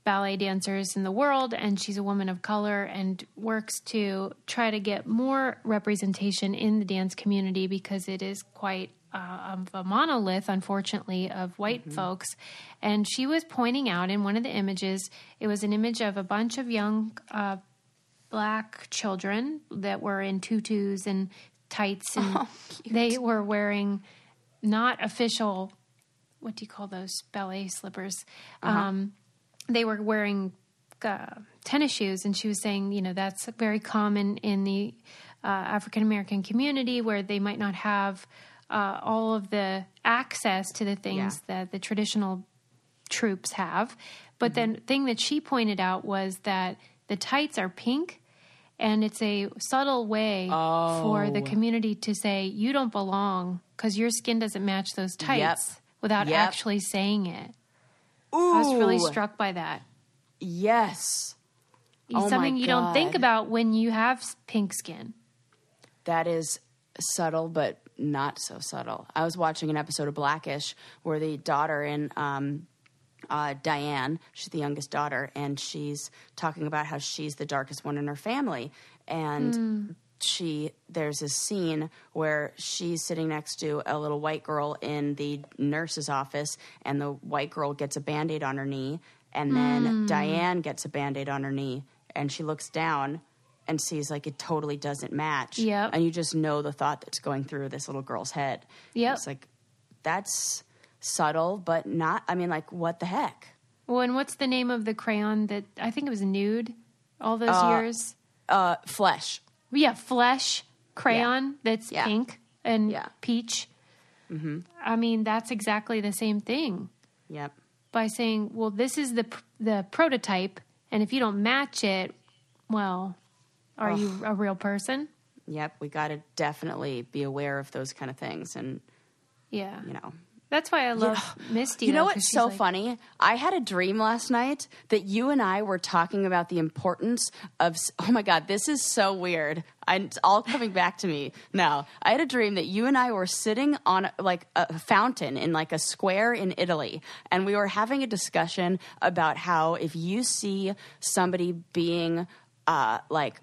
ballet dancers in the world, and she's a woman of color and works to try to get more representation in the dance community because it is quite uh, of a monolith, unfortunately, of white Mm-hmm. folks. And she was pointing out in one of the images, it was an image of a bunch of young uh, black children that were in tutus and tights, and Oh, they were wearing not official what do you call those ballet slippers? Uh-huh. Um, they were wearing uh, tennis shoes, and she was saying, you know, that's very common in the uh, African American community where they might not have uh, all of the access to the things that the traditional troupes have. But Mm-hmm. the thing that she pointed out was that the tights are pink. And it's a subtle way for the Oh. community to say, you don't belong because your skin doesn't match those tights without Yep. actually saying it. Ooh, I was really struck by that. Yes, It's Oh something you don't think about when you have pink skin. that is subtle, but not so subtle. I was watching an episode of Blackish where the daughter in um, uh, Diane, she's the youngest daughter, and she's talking about how she's the darkest one in her family, and. She there's a scene where she's sitting next to a little white girl in the nurse's office, and the white girl gets a band aid on her knee, and then Diane gets a band aid on her knee, and she looks down and sees like it totally doesn't match. Yeah. And you just know the thought that's going through this little girl's head. Yeah. It's like that's subtle, but not I mean, like, what the heck? Well, and what's the name of the crayon that I think it was nude all those years? Uh flesh. Yeah, flesh crayon that's Yeah. pink and Yeah. peach. Mm-hmm. I mean, that's exactly the same thing. Yep. By saying, well, this is the pr- the prototype, and if you don't match it, well, are you a real person? Yep. We gotta definitely be aware of those kind of things and Yeah, you know. that's why I love Misty. You know though, what's so like- funny? I had a dream last night that you and I were talking about the importance of. Oh my God, this is so weird. I, it's all coming back to me now. I had a dream that you and I were sitting on like a fountain in like a square in Italy, and we were having a discussion about how if you see somebody being uh, like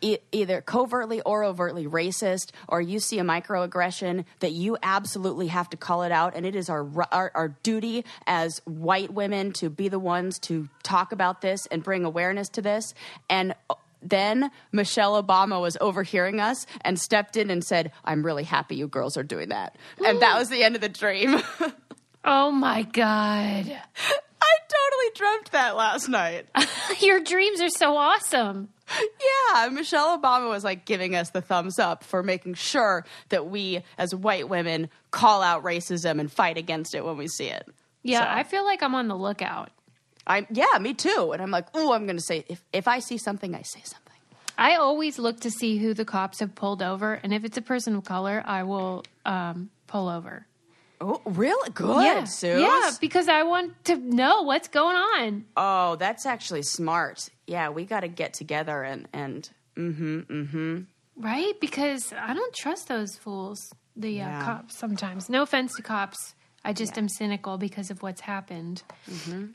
e- either covertly or overtly racist, or you see a microaggression, that you absolutely have to call it out. And it is our, our, our duty as white women to be the ones to talk about this and bring awareness to this. And uh, then Michelle Obama was overhearing us and stepped in and said, I'm really happy you girls are doing that. And that was the end of the dream. Oh my god, I totally dreamt that last night. your dreams are so awesome. Yeah, Michelle Obama was like giving us the thumbs up for making sure that we, as white women, call out racism and fight against it when we see it. Yeah, So- I feel like I'm on the lookout. I'm yeah, me too. And I'm like, oh, I'm going to say if if I see something, I say something. I always look to see who the cops have pulled over, and if it's a person of color, I will um, pull over. Oh, really good, yeah, Suze. yeah, because I want to know what's going on. Oh, that's actually smart. Yeah, we got to get together and and mm-hmm, mm-hmm. Right? Because I don't trust those fools, the uh, cops sometimes. No offense to cops. I just am cynical because of what's happened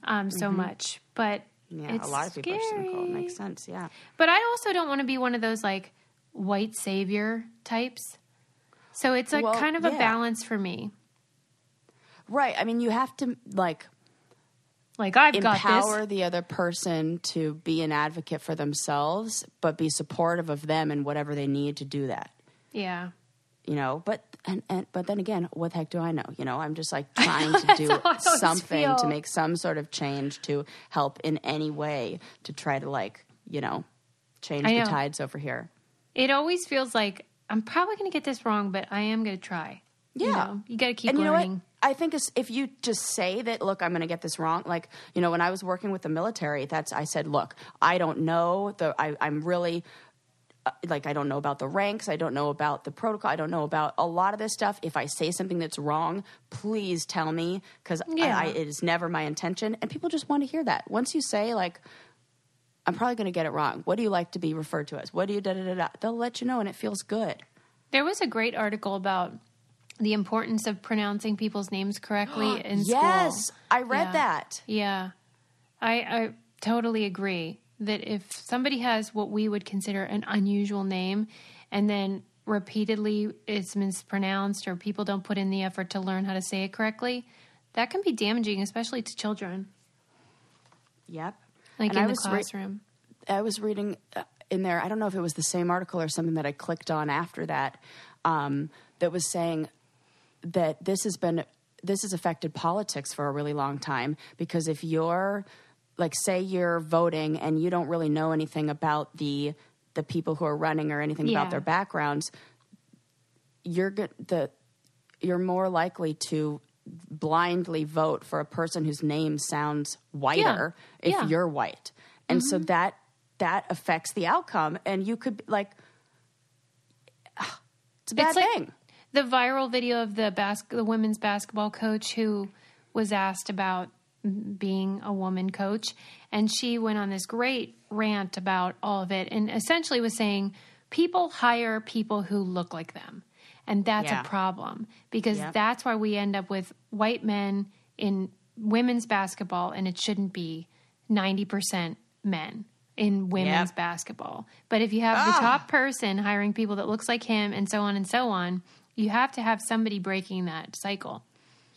um, so much. But Mm-hmm. yeah, a lot of people are cynical. It makes sense. Yeah. But I also don't want to be one of those like white savior types. So it's like Well, kind of a balance for me. Right. I mean, you have to like Like I've got empower the other person to be an advocate for themselves, but be supportive of them and whatever they need to do that. Yeah. you know, but and, and but then again, what the heck do I know? You know, I'm just like trying to do how I always something to make some sort of change to help in any way to try to like, you know, change I the tides over here. It always feels like I'm probably going to get this wrong, but I am going to try. You, Yeah. know, you got to keep and you know learning. I think if you just say that, look, I'm going to get this wrong. Like, you know, when I was working with the military, that's I said, look, I don't know the. I, I'm really uh, like I don't know about the ranks. I don't know about the protocol. I don't know about a lot of this stuff. If I say something that's wrong, please tell me because Yeah. I, I, it is never my intention. And people just want to hear that. Once you say like. I'm probably going to get it wrong. What do you like to be referred to as? What do you da da da da? They'll let you know, and it feels good. There was a great article about the importance of pronouncing people's names correctly in school. yes, I read Yeah. that. Yeah. I, I totally agree that if somebody has what we would consider an unusual name and then repeatedly it's mispronounced or people don't put in the effort to learn how to say it correctly, that can be damaging, especially to children, Yep. like And in I the was re- classroom. I was reading uh, in there. I don't know if it was the same article or something that I clicked on after that. Um, that was saying that this has been this has affected politics for a really long time because if you're like say you're voting and you don't really know anything about the the people who are running or anything Yeah. about their backgrounds you're the you're more likely to blindly vote for a person whose name sounds whiter if Yeah. Mm-hmm. you're white and so that that affects the outcome and you could like it's a bad It's like thing the viral video of the bas- the women's basketball coach who was asked about being a woman coach and she went on this great rant about all of it and essentially was saying people hire people who look like them and that's Yeah. a problem because Yep. that's why we end up with white men in women's basketball and it shouldn't be 90% men in women's Yep. basketball but if you have the ah. top person hiring people that looks like him and so on and so on you have to have somebody breaking that cycle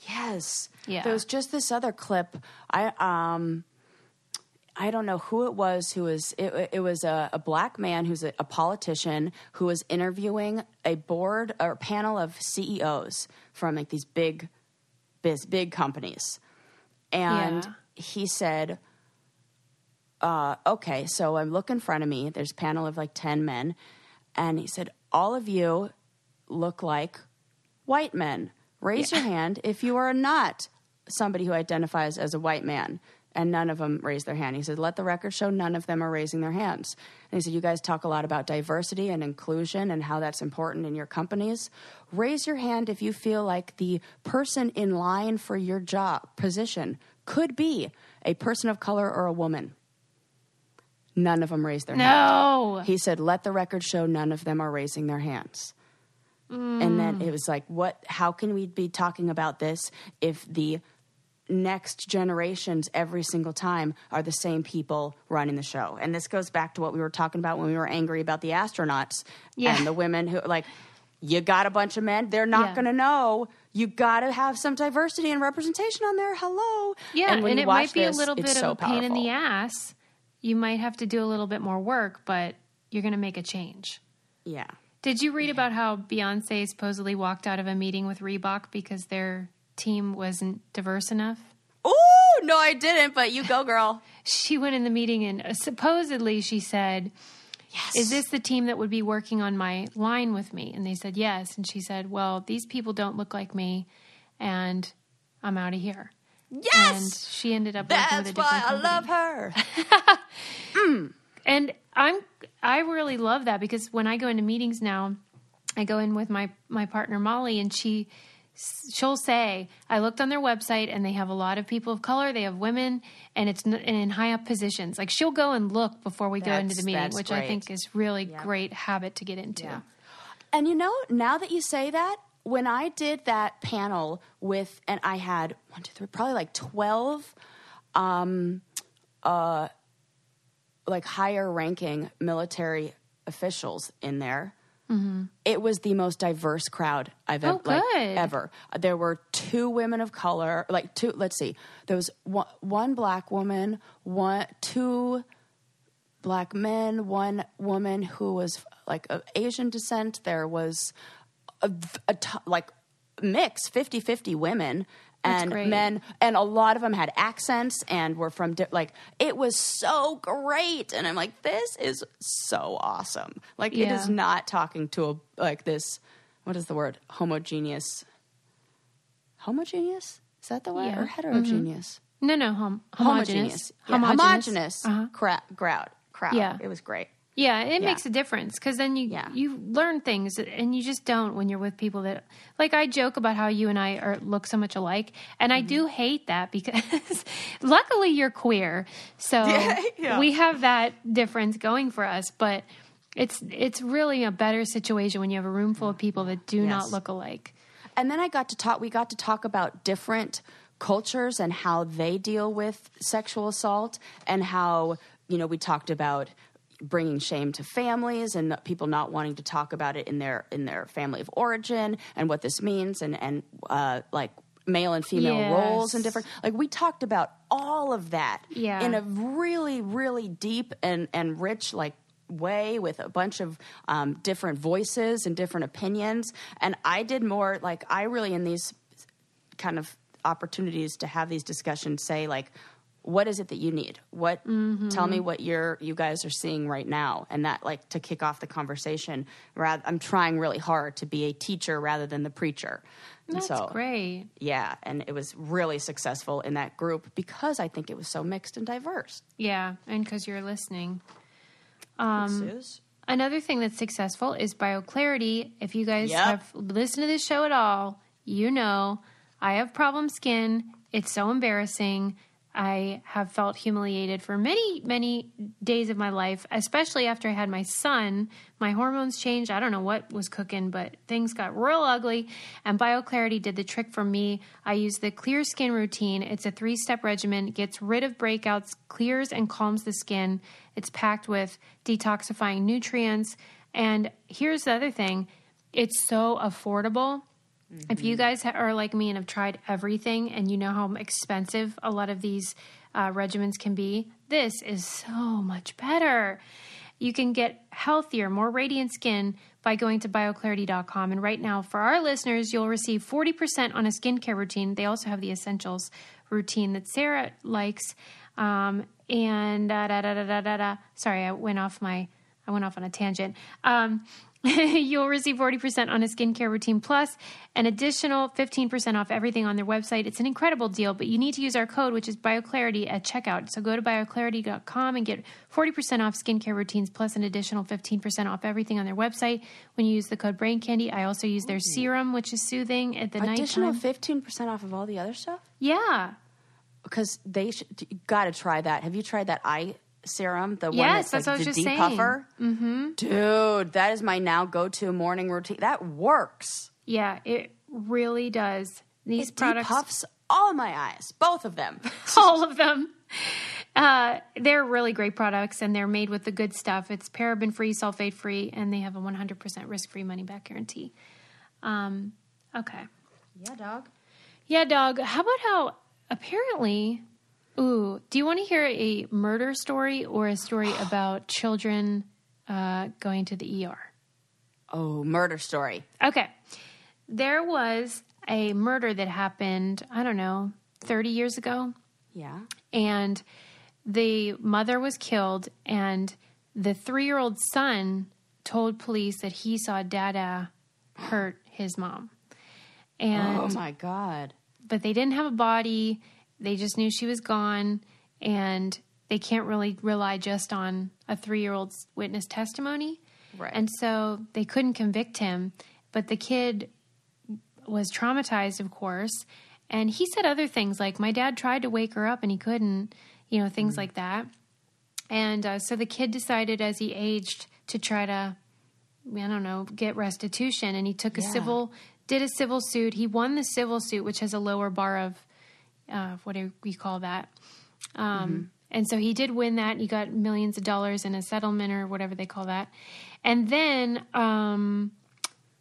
Yes. Yeah. There was just this other clip. I um I don't know who it was who was it, it was a, a black man who's a, a politician who was interviewing a board or panel of CEOs from like these big biz big companies. And Yeah. he said uh, okay, so I'm look in front of me. There's a panel of like 10 men. And he said, All of you look like white men. Raise your hand if you are not somebody who identifies as a white man. And none of them raised their hand. He said, Let the record show none of them are raising their hands. And he said, You guys talk a lot about diversity and inclusion and how that's important in your companies. Raise your hand if you feel like the person in line for your job position could be a person of color or a woman. None of them raised their hand. no He said, "Let the record show none of them are raising their hands." And then mm. it was like, "What? How can we be talking about this if the next generations every single time are the same people running the show?" And this goes back to what we were talking about when we were angry about the astronauts Yeah. and the women who like. You got a bunch of men. They're not Yeah. going to know. You got to have some diversity and representation on there. Hello. yeah and, you it might be this, a little bit so of a pain in the ass you might have to do a little bit more work but you're going to make a change Yeah. Did you read about how beyonce supposedly walked out of a meeting with reebok because their team wasn't diverse enough Oh, no, I didn't. But you go, girl. she went in the meeting and uh, supposedly she said Yes. is this the team that would be working on my line with me? And they said, yes. And she said, well, these people don't look like me and I'm out of here. Yes. And she ended up working That's with a why different I company. love her. And I'm, I really love that because when I go into meetings now, I go in with my, my partner Molly and she, she'll say, I looked on their website and they have a lot of people of color, they have women, and it's n- and in high up positions. Like she'll go and look before we go into the meeting, that's which I think is really great habit to get into. Yeah. And you know, now that you say that, when I did that panel with, and I had one, two, three, probably like 12 um, uh, like higher ranking military officials in there. Mm-hmm. It was the most diverse crowd I've Oh, ever, like, ever. There were two women of color, like two. Let's see, there was one, one black woman, one two black men, one woman who was like of Asian descent. There was a, a t- like mix 50-50 women and men and a lot of them had accents and were from di- like it was so great. And i'm like this is so awesome. Like it Yeah. is not talking to a like this what is the word? Homogeneous. Homogeneous? Is that the word? Yeah. or heterogeneous No, no, hom- homogeneous. homogeneous. yeah, homogeneous. Uh-huh. cra- crowd crowd. Yeah. it was great Yeah, it Yeah. makes a difference because then you Yeah. you learn things and you just don't when you're with people that like I joke about how you and I are look so much alike, and I Mm-hmm. do hate that because luckily you're queer, so Yeah. we have that difference going for us. But it's it's really a better situation when you have a room full of people that do not look alike. and then I got to talk. We got to talk about different cultures and how they deal with sexual assault, and how you know we talked about bringing shame to families and people not wanting to talk about it in their in their family of origin and what this means and and uh, like male and female Yes. roles and different like we talked about all of that Yeah. in a really really deep and and rich like way with a bunch of um, different voices and different opinions and i did more like i really in these kind of opportunities to have these discussions say like what is it that you need what mm-hmm. tell me what you're you guys are seeing right now and that like to kick off the conversation rather i'm trying really hard to be a teacher rather than the preacher That's so great. yeah and it was really successful in that group because i think it was so mixed and diverse Yeah, and because you're listening. Suze? Um, another thing that's successful is BioClarity. If you guys Yep. have listened to this show at all, you know I have problem skin. It's so embarrassing. I have felt humiliated for many, many days of my life, especially after I had my son. My hormones changed. I don't know what was cooking, but things got real ugly. And BioClarity did the trick for me. I use the Clear Skin Routine. It's a three step regimen, gets rid of breakouts, clears and calms the skin. It's packed with detoxifying nutrients. And here's the other thing it's so affordable. If you guys are like me and have tried everything and you know how expensive a lot of these uh, regimens can be, this is so much better. You can get healthier, more radiant skin by going to bioclarity.com. And right now, for our listeners, you'll receive 40% on a skincare routine. They also have the essentials routine that Sarah likes. Um, and da, da, da, da, da, da, da. sorry, I went off my, I went off on a tangent. Um, you'll receive 40% on a skincare routine plus an additional 15% off everything on their website. It's an incredible deal, but you need to use our code, which is BioClarity at checkout. So go to bioclarity.com and get 40% off skincare routines plus an additional 15% off everything on their website when you use the code Brain Candy. I also use their serum, which is soothing at the night. additional nighttime. 15% off of all the other stuff Yeah. because they you got to try that have you tried that eye serum the one Yes, that's, that's like what I was the just saying. depuffer mm-hmm. dude that is my now go-to morning routine that works Yeah, it really does. These it products depuffs all my eyes both of them all of them. Uh, they're really great products and they're made with the good stuff. It's paraben free, sulfate free, and they have a 100% risk free money back guarantee. Um, okay. yeah dog Yeah, dog. How about how apparently, ooh, do you want to hear a murder story or a story about children uh, going to the ER? oh murder story Okay. There was a murder that happened, I don't know, 30 years ago. yeah and the mother was killed and the three-year-old son told police that he saw dada hurt his mom and oh my god but they didn't have a body they just knew she was gone and they can't really rely just on a three-year-old's witness testimony Right. and so they couldn't convict him but the kid was traumatized, of course. And he said other things like, My dad tried to wake her up and he couldn't, you know, things like that. And uh, so the kid decided as he aged to try to, I don't know, get restitution. And he took a Yeah. civil, did a civil suit. He won the civil suit, which has a lower bar of, uh, what do we call that? Um, And so he did win that. He got millions of dollars in a settlement or whatever they call that. And then um,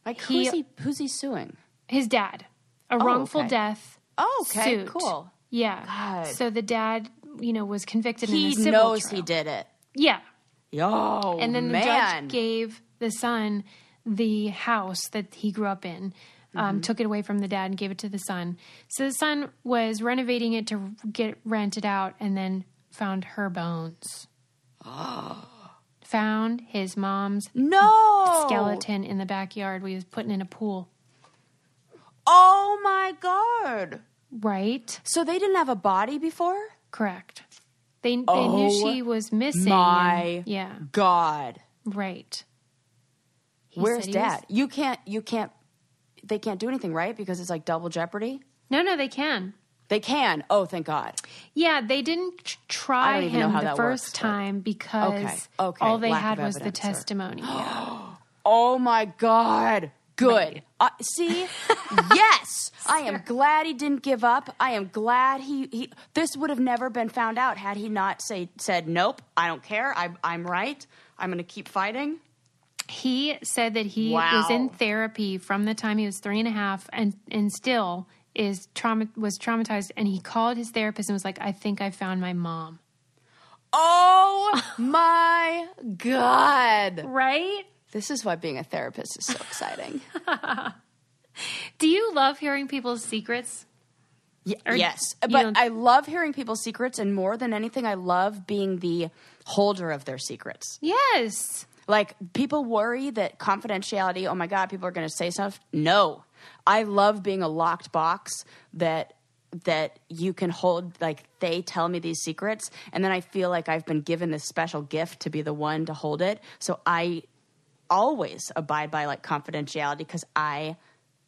like He- who's he who's he suing his dad, a wrongful okay. death. oh okay suit. cool Yeah. God. So the dad, you know, was convicted in he knows trial. he did it Yeah. yo And then the man judge gave the son the house that he grew up in. Um, Took it away from the dad and gave it to the son. So the son was renovating it to get rented out, and then found her bones. found his mom's No skeleton in the backyard. We was putting in a pool. Oh my god! Right? So they didn't have a body before. Correct. They they knew Oh she was missing. my and- yeah. God, Right. He where's he was- Dad? You can't. You can't. They can't do anything, right? Because it's like double jeopardy. No, no, they can. They can. Oh, thank God. Yeah, they didn't try him how the first works, time because Okay, okay, all they lack had was the evidence testimony. Yeah. Oh my God. Good. Uh, see, yes, I am glad he didn't give up. I am glad he, he. This would have never been found out had he not say said nope. I don't care. I, I'm right. I'm going to keep fighting. He said that he Wow. was in therapy from the time he was three and a half, and and still is trauma was traumatized. And he called his therapist and was like, "I think I found my mom." Oh my God. Right? This is why being a therapist is so exciting. Do you love hearing people's secrets? Or yes, but I love hearing people's secrets, and more than anything, I love being the holder of their secrets. Yes. Like people worry that confidentiality, oh my god, people are going to say stuff. No. I love being a locked box that that you can hold like they tell me these secrets and then I feel like I've been given this special gift to be the one to hold it. So I always abide by like confidentiality cuz I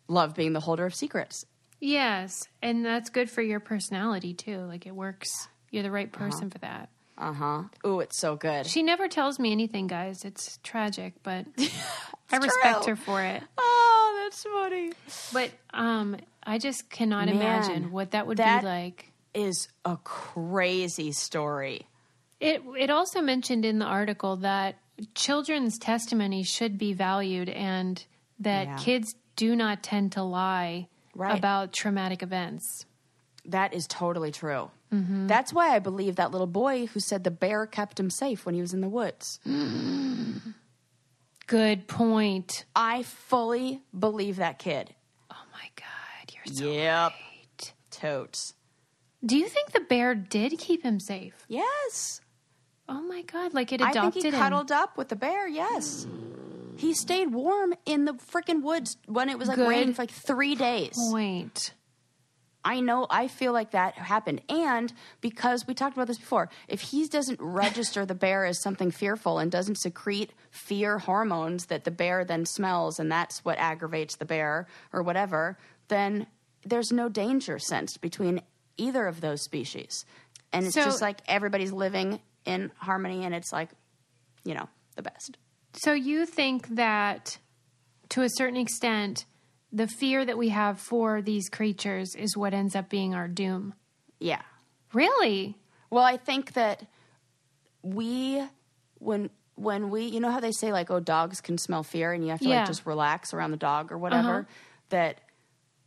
love being the holder of secrets. Yes, and that's good for your personality too. Like it works. You're the right uh-huh. person for that. Uh-huh. Ooh, it's so good. She never tells me anything, guys. It's tragic, but I respect true. her for it. Oh, that's funny. But um, I just cannot Man, imagine what that would that- be like. Is a crazy story. It it also mentioned in the article that children's testimony should be valued and that Yeah. kids do not tend to lie Right. about traumatic events. That is totally true. Mm-hmm. That's why I believe that little boy who said the bear kept him safe when he was in the woods. Good point. I fully believe that kid. Oh my god, you're so Yep. right. Totes. Do you think the bear did keep him safe? Yes. Oh my god, like it adopted him. I think he him. cuddled up with the bear. Yes. He stayed warm in the freaking woods when it was like Good raining for like three days. Point. I know, I feel like that happened. And because we talked about this before, if he doesn't register the bear as something fearful and doesn't secrete fear hormones that the bear then smells and that's what aggravates the bear or whatever, then there's no danger sensed between either of those species. And it's So- just like everybody's living in harmony and it's like, you know, the best. So you think that to a certain extent the fear that we have for these creatures is what ends up being our doom. Yeah. Really? Well, I think that we when when we you know how they say like oh dogs can smell fear and you have to Yeah. like just relax around the dog or whatever Uh-huh. that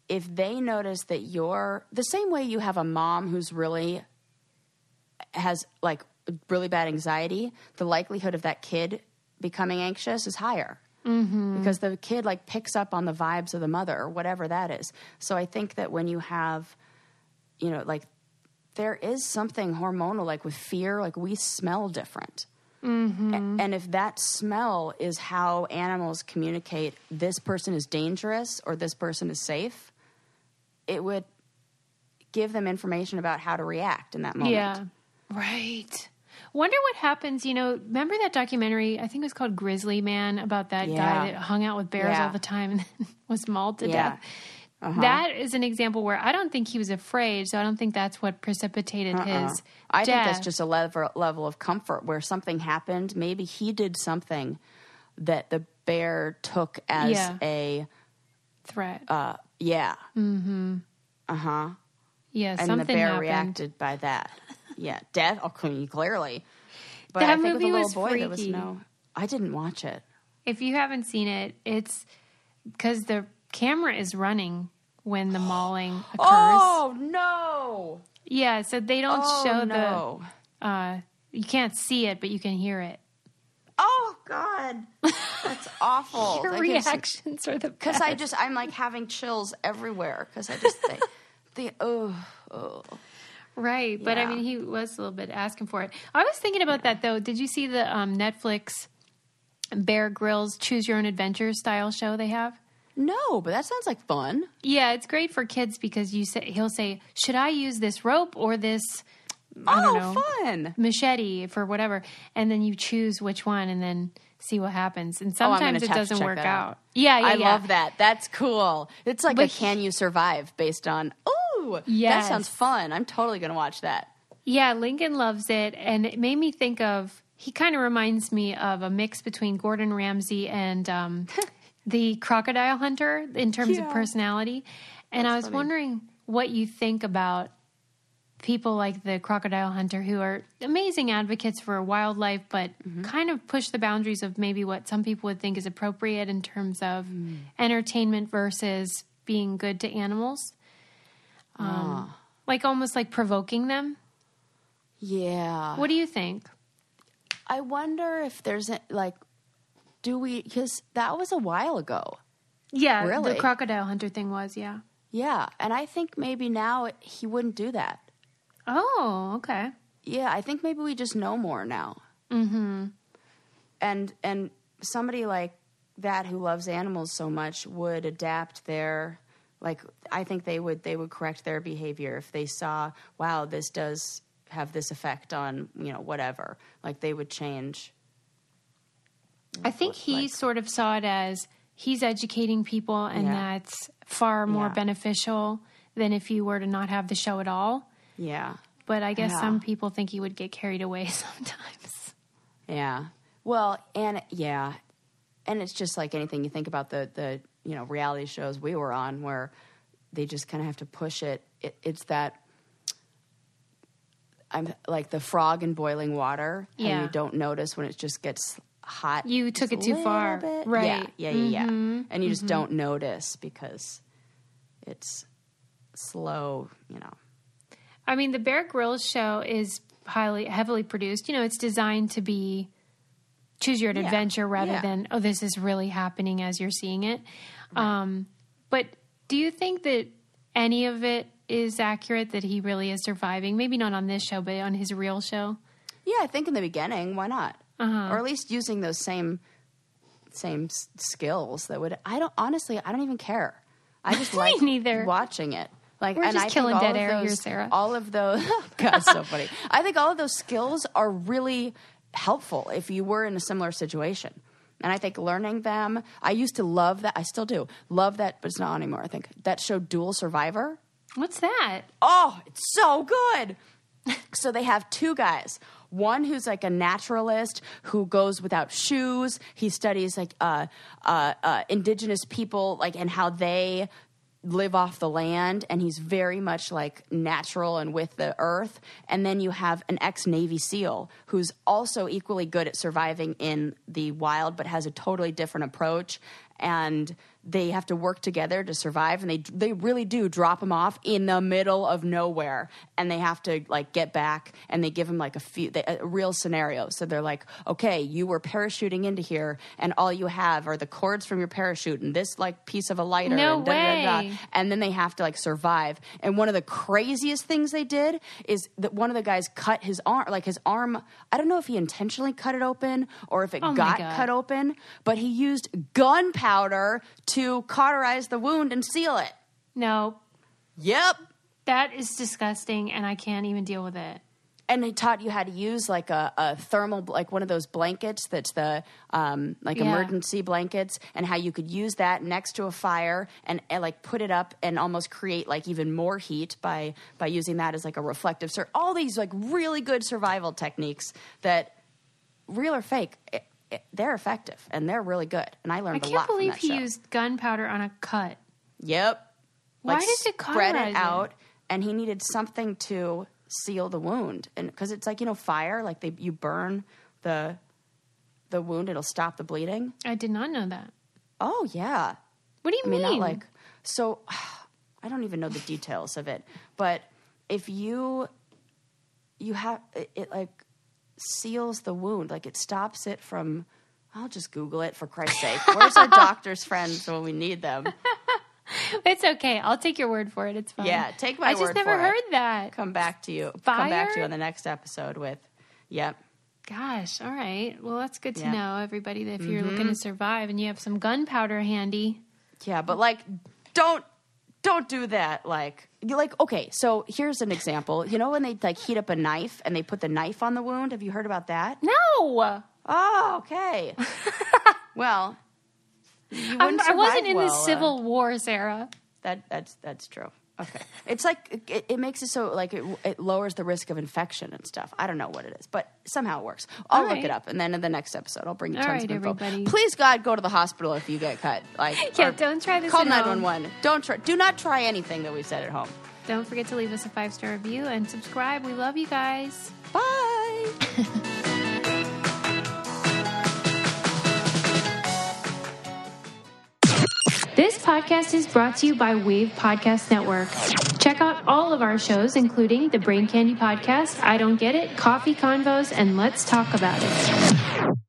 if they notice that you're the same way you have a mom who's really has like really bad anxiety, the likelihood of that kid becoming anxious is higher. Mm-hmm. Because the kid like picks up on the vibes of the mother or whatever that is. So I think that when you have you know, like there is something hormonal, like with fear, like we smell different. Mm-hmm. And if that smell is how animals communicate this person is dangerous or this person is safe, it would give them information about how to react in that moment. Yeah. Right. Wonder what happens, you know, remember that documentary, I think it was called Grizzly Man about that Yeah. guy that hung out with bears Yeah. all the time and was mauled to Yeah. death. That is an example where I don't think he was afraid, so I don't think that's what precipitated his Uh-uh. I think that's just a level, level of comfort where something happened. Maybe he did something that the bear took as Yeah. a, threat. uh, yeah. Mm-hmm. Uh-huh. yeah, and something the bear happened. reacted by that. Yeah, death. Oh, cl- clearly. But That I think with movie the little was boy, there was freaky. no. I didn't watch it. If you haven't seen it, it's because the camera is running when the mauling occurs. Oh no! Yeah, so they don't Oh show no! the. Uh, you can't see it, but you can hear it. Oh God! That's awful. Your That reactions are the Because. I just I'm like having chills everywhere because I just think the oh oh Right, but I mean, he was a little bit asking for it. I was thinking about that though. Did you see the um, Netflix Bear Grylls Choose Your Own Adventure style show they have? no, but that sounds like fun. Yeah, it's great for kids because you say he'll say, "Should I use this rope or this?" I don't oh, know, fun! machete for whatever, and then you choose which one, and then see what happens. And Oh, sometimes it doesn't work out. out. Yeah, yeah, I yeah. love that. That's cool. It's like But a Can You Survive based on. Ooh, that Yes. sounds fun. I'm totally gonna watch that. Yeah, Lincoln loves it, and it made me think of. He kind of reminds me of a mix between Gordon Ramsay and um, the Crocodile Hunter in terms of personality. And I was funny. wondering what you think about people like the Crocodile Hunter who are amazing advocates for wildlife, but Mm-hmm. kind of push the boundaries of maybe what some people would think is appropriate in terms of Mm. entertainment versus being good to animals. Um, Like almost like provoking them. Yeah. What do you think? I wonder if there's a, like, do we? Because that was a while ago. Yeah, Really? the crocodile hunter thing was, yeah. Yeah, and I think maybe now he wouldn't do that. Oh, okay. Yeah, I think maybe we just know more now. Mm-hmm. And and somebody like that who loves animals so much would adapt their like I think they would they would correct their behavior if they saw wow this does have this effect on you know whatever like they would change. I think he like- sort of saw it as he's educating people and Yeah. that's far more Yeah. beneficial than if you were to not have the show at all. Yeah. But I guess Yeah. some people think he would get carried away sometimes. Yeah. Well, and yeah, and it's just like anything you think about the the you know reality shows we were on where they just kind of have to push it. it. It's that I'm like the frog in boiling water, Yeah. and you don't notice when it just gets hot. You took it too far. bit. Right. Mm-hmm. Yeah, yeah, yeah, yeah. And you just don't notice because it's slow. You know. I mean, the Bear Grylls show is highly heavily produced. You know, it's designed to be choose your Yeah. adventure rather Yeah. than oh, this is really happening as you're seeing it. Um, but do you think that any of it is accurate? That he really is surviving? Maybe not on this show, but on his real show. Yeah, I think in the beginning, why not? Uh-huh. Or at least using those same same s- skills that would. I don't honestly. I don't even care. I just like neither. watching it. Like, We're and just I killing dead air here, Sarah. All of those. God, so funny. I think all of those skills are really helpful if you were in a similar situation. And I think learning them. I used to love that. I still do love that, but it's not anymore. I think that show Dual Survivor. What's that? Oh, it's so good. so they have two guys. One who's like a naturalist who goes without shoes. He studies like uh, uh, uh, indigenous people, like and how they live off the land, and he's very much like natural and with the earth. And then you have an ex Navy SEAL who's also equally good at surviving in the wild, but has a totally different approach. And they have to work together to survive, and they they really do drop him off in the middle of nowhere, and they have to like get back, and they give him like a few they, a real scenario. So they're like, okay, you were parachuting into here, and all you have are the cords from your parachute and this like piece of a lighter. No and way. And then they have to like survive. And one of the craziest things they did is that one of the guys cut his arm, like his arm. I don't know if he intentionally cut it open or if it Oh got cut open, but he used gunpowder to cauterize the wound and seal it. No, Yep. that is disgusting, and I can't even deal with it. And they taught you how to use like a, a thermal, like one of those blankets that's the um, like Yeah. emergency blankets, and how you could use that next to a fire and, and like put it up and almost create like even more heat by by using that as like a reflective. Sur- all these like really good survival techniques that real or fake, it, it, they're effective and they're really good. And I learned I a can't lot believe he show. used gunpowder on a cut. Yep. Why Like, does it spread it? out? And he needed something to seal the wound, and because it's like you know fire, like they you burn the the wound, it'll stop the bleeding. I did not know that. Oh yeah, What do you I mean mean? not like so. I don't even know the details of it, but if you you have it, it like seals the wound, like it stops it from I'll just Google it for Christ's sake. Where's our doctor's friends when we need them? It's okay. I'll take your word for it. It's fine. Yeah, take my word. I just never for it. heard that. Come back to you. Come back to you on the next episode with, yep. Gosh, all right. Well, that's good to Yeah. Mm-hmm. know, everybody, that if you're looking to survive and you have some gunpowder handy. Yeah, but like, don't don't do that. Like, you're like okay. So here's an example. You know when they like heat up a knife and they put the knife on the wound? Have you heard about that? No, Oh, okay. well, you I'm, wouldn't I wasn't survive in the well, uh, Civil War, Sarah. that that's that's true. Okay, it's like it, it makes it so like it, it lowers the risk of infection and stuff. I don't know what it is, but somehow it works. I'll All look right. it up, and then in the next episode, I'll bring you All tons right, of info. everybody. Please, God, go to the hospital if you get cut. Like, Yeah, don't try this Call nine one one. Don't try. Do not try anything that we said at home. Don't forget to leave us a five star review and subscribe. We love you guys. Bye. This podcast is brought to you by Wave Podcast Network. Check out all of our shows, including the Brain Candy Podcast, I Don't Get It, Coffee Convos, and Let's Talk About It.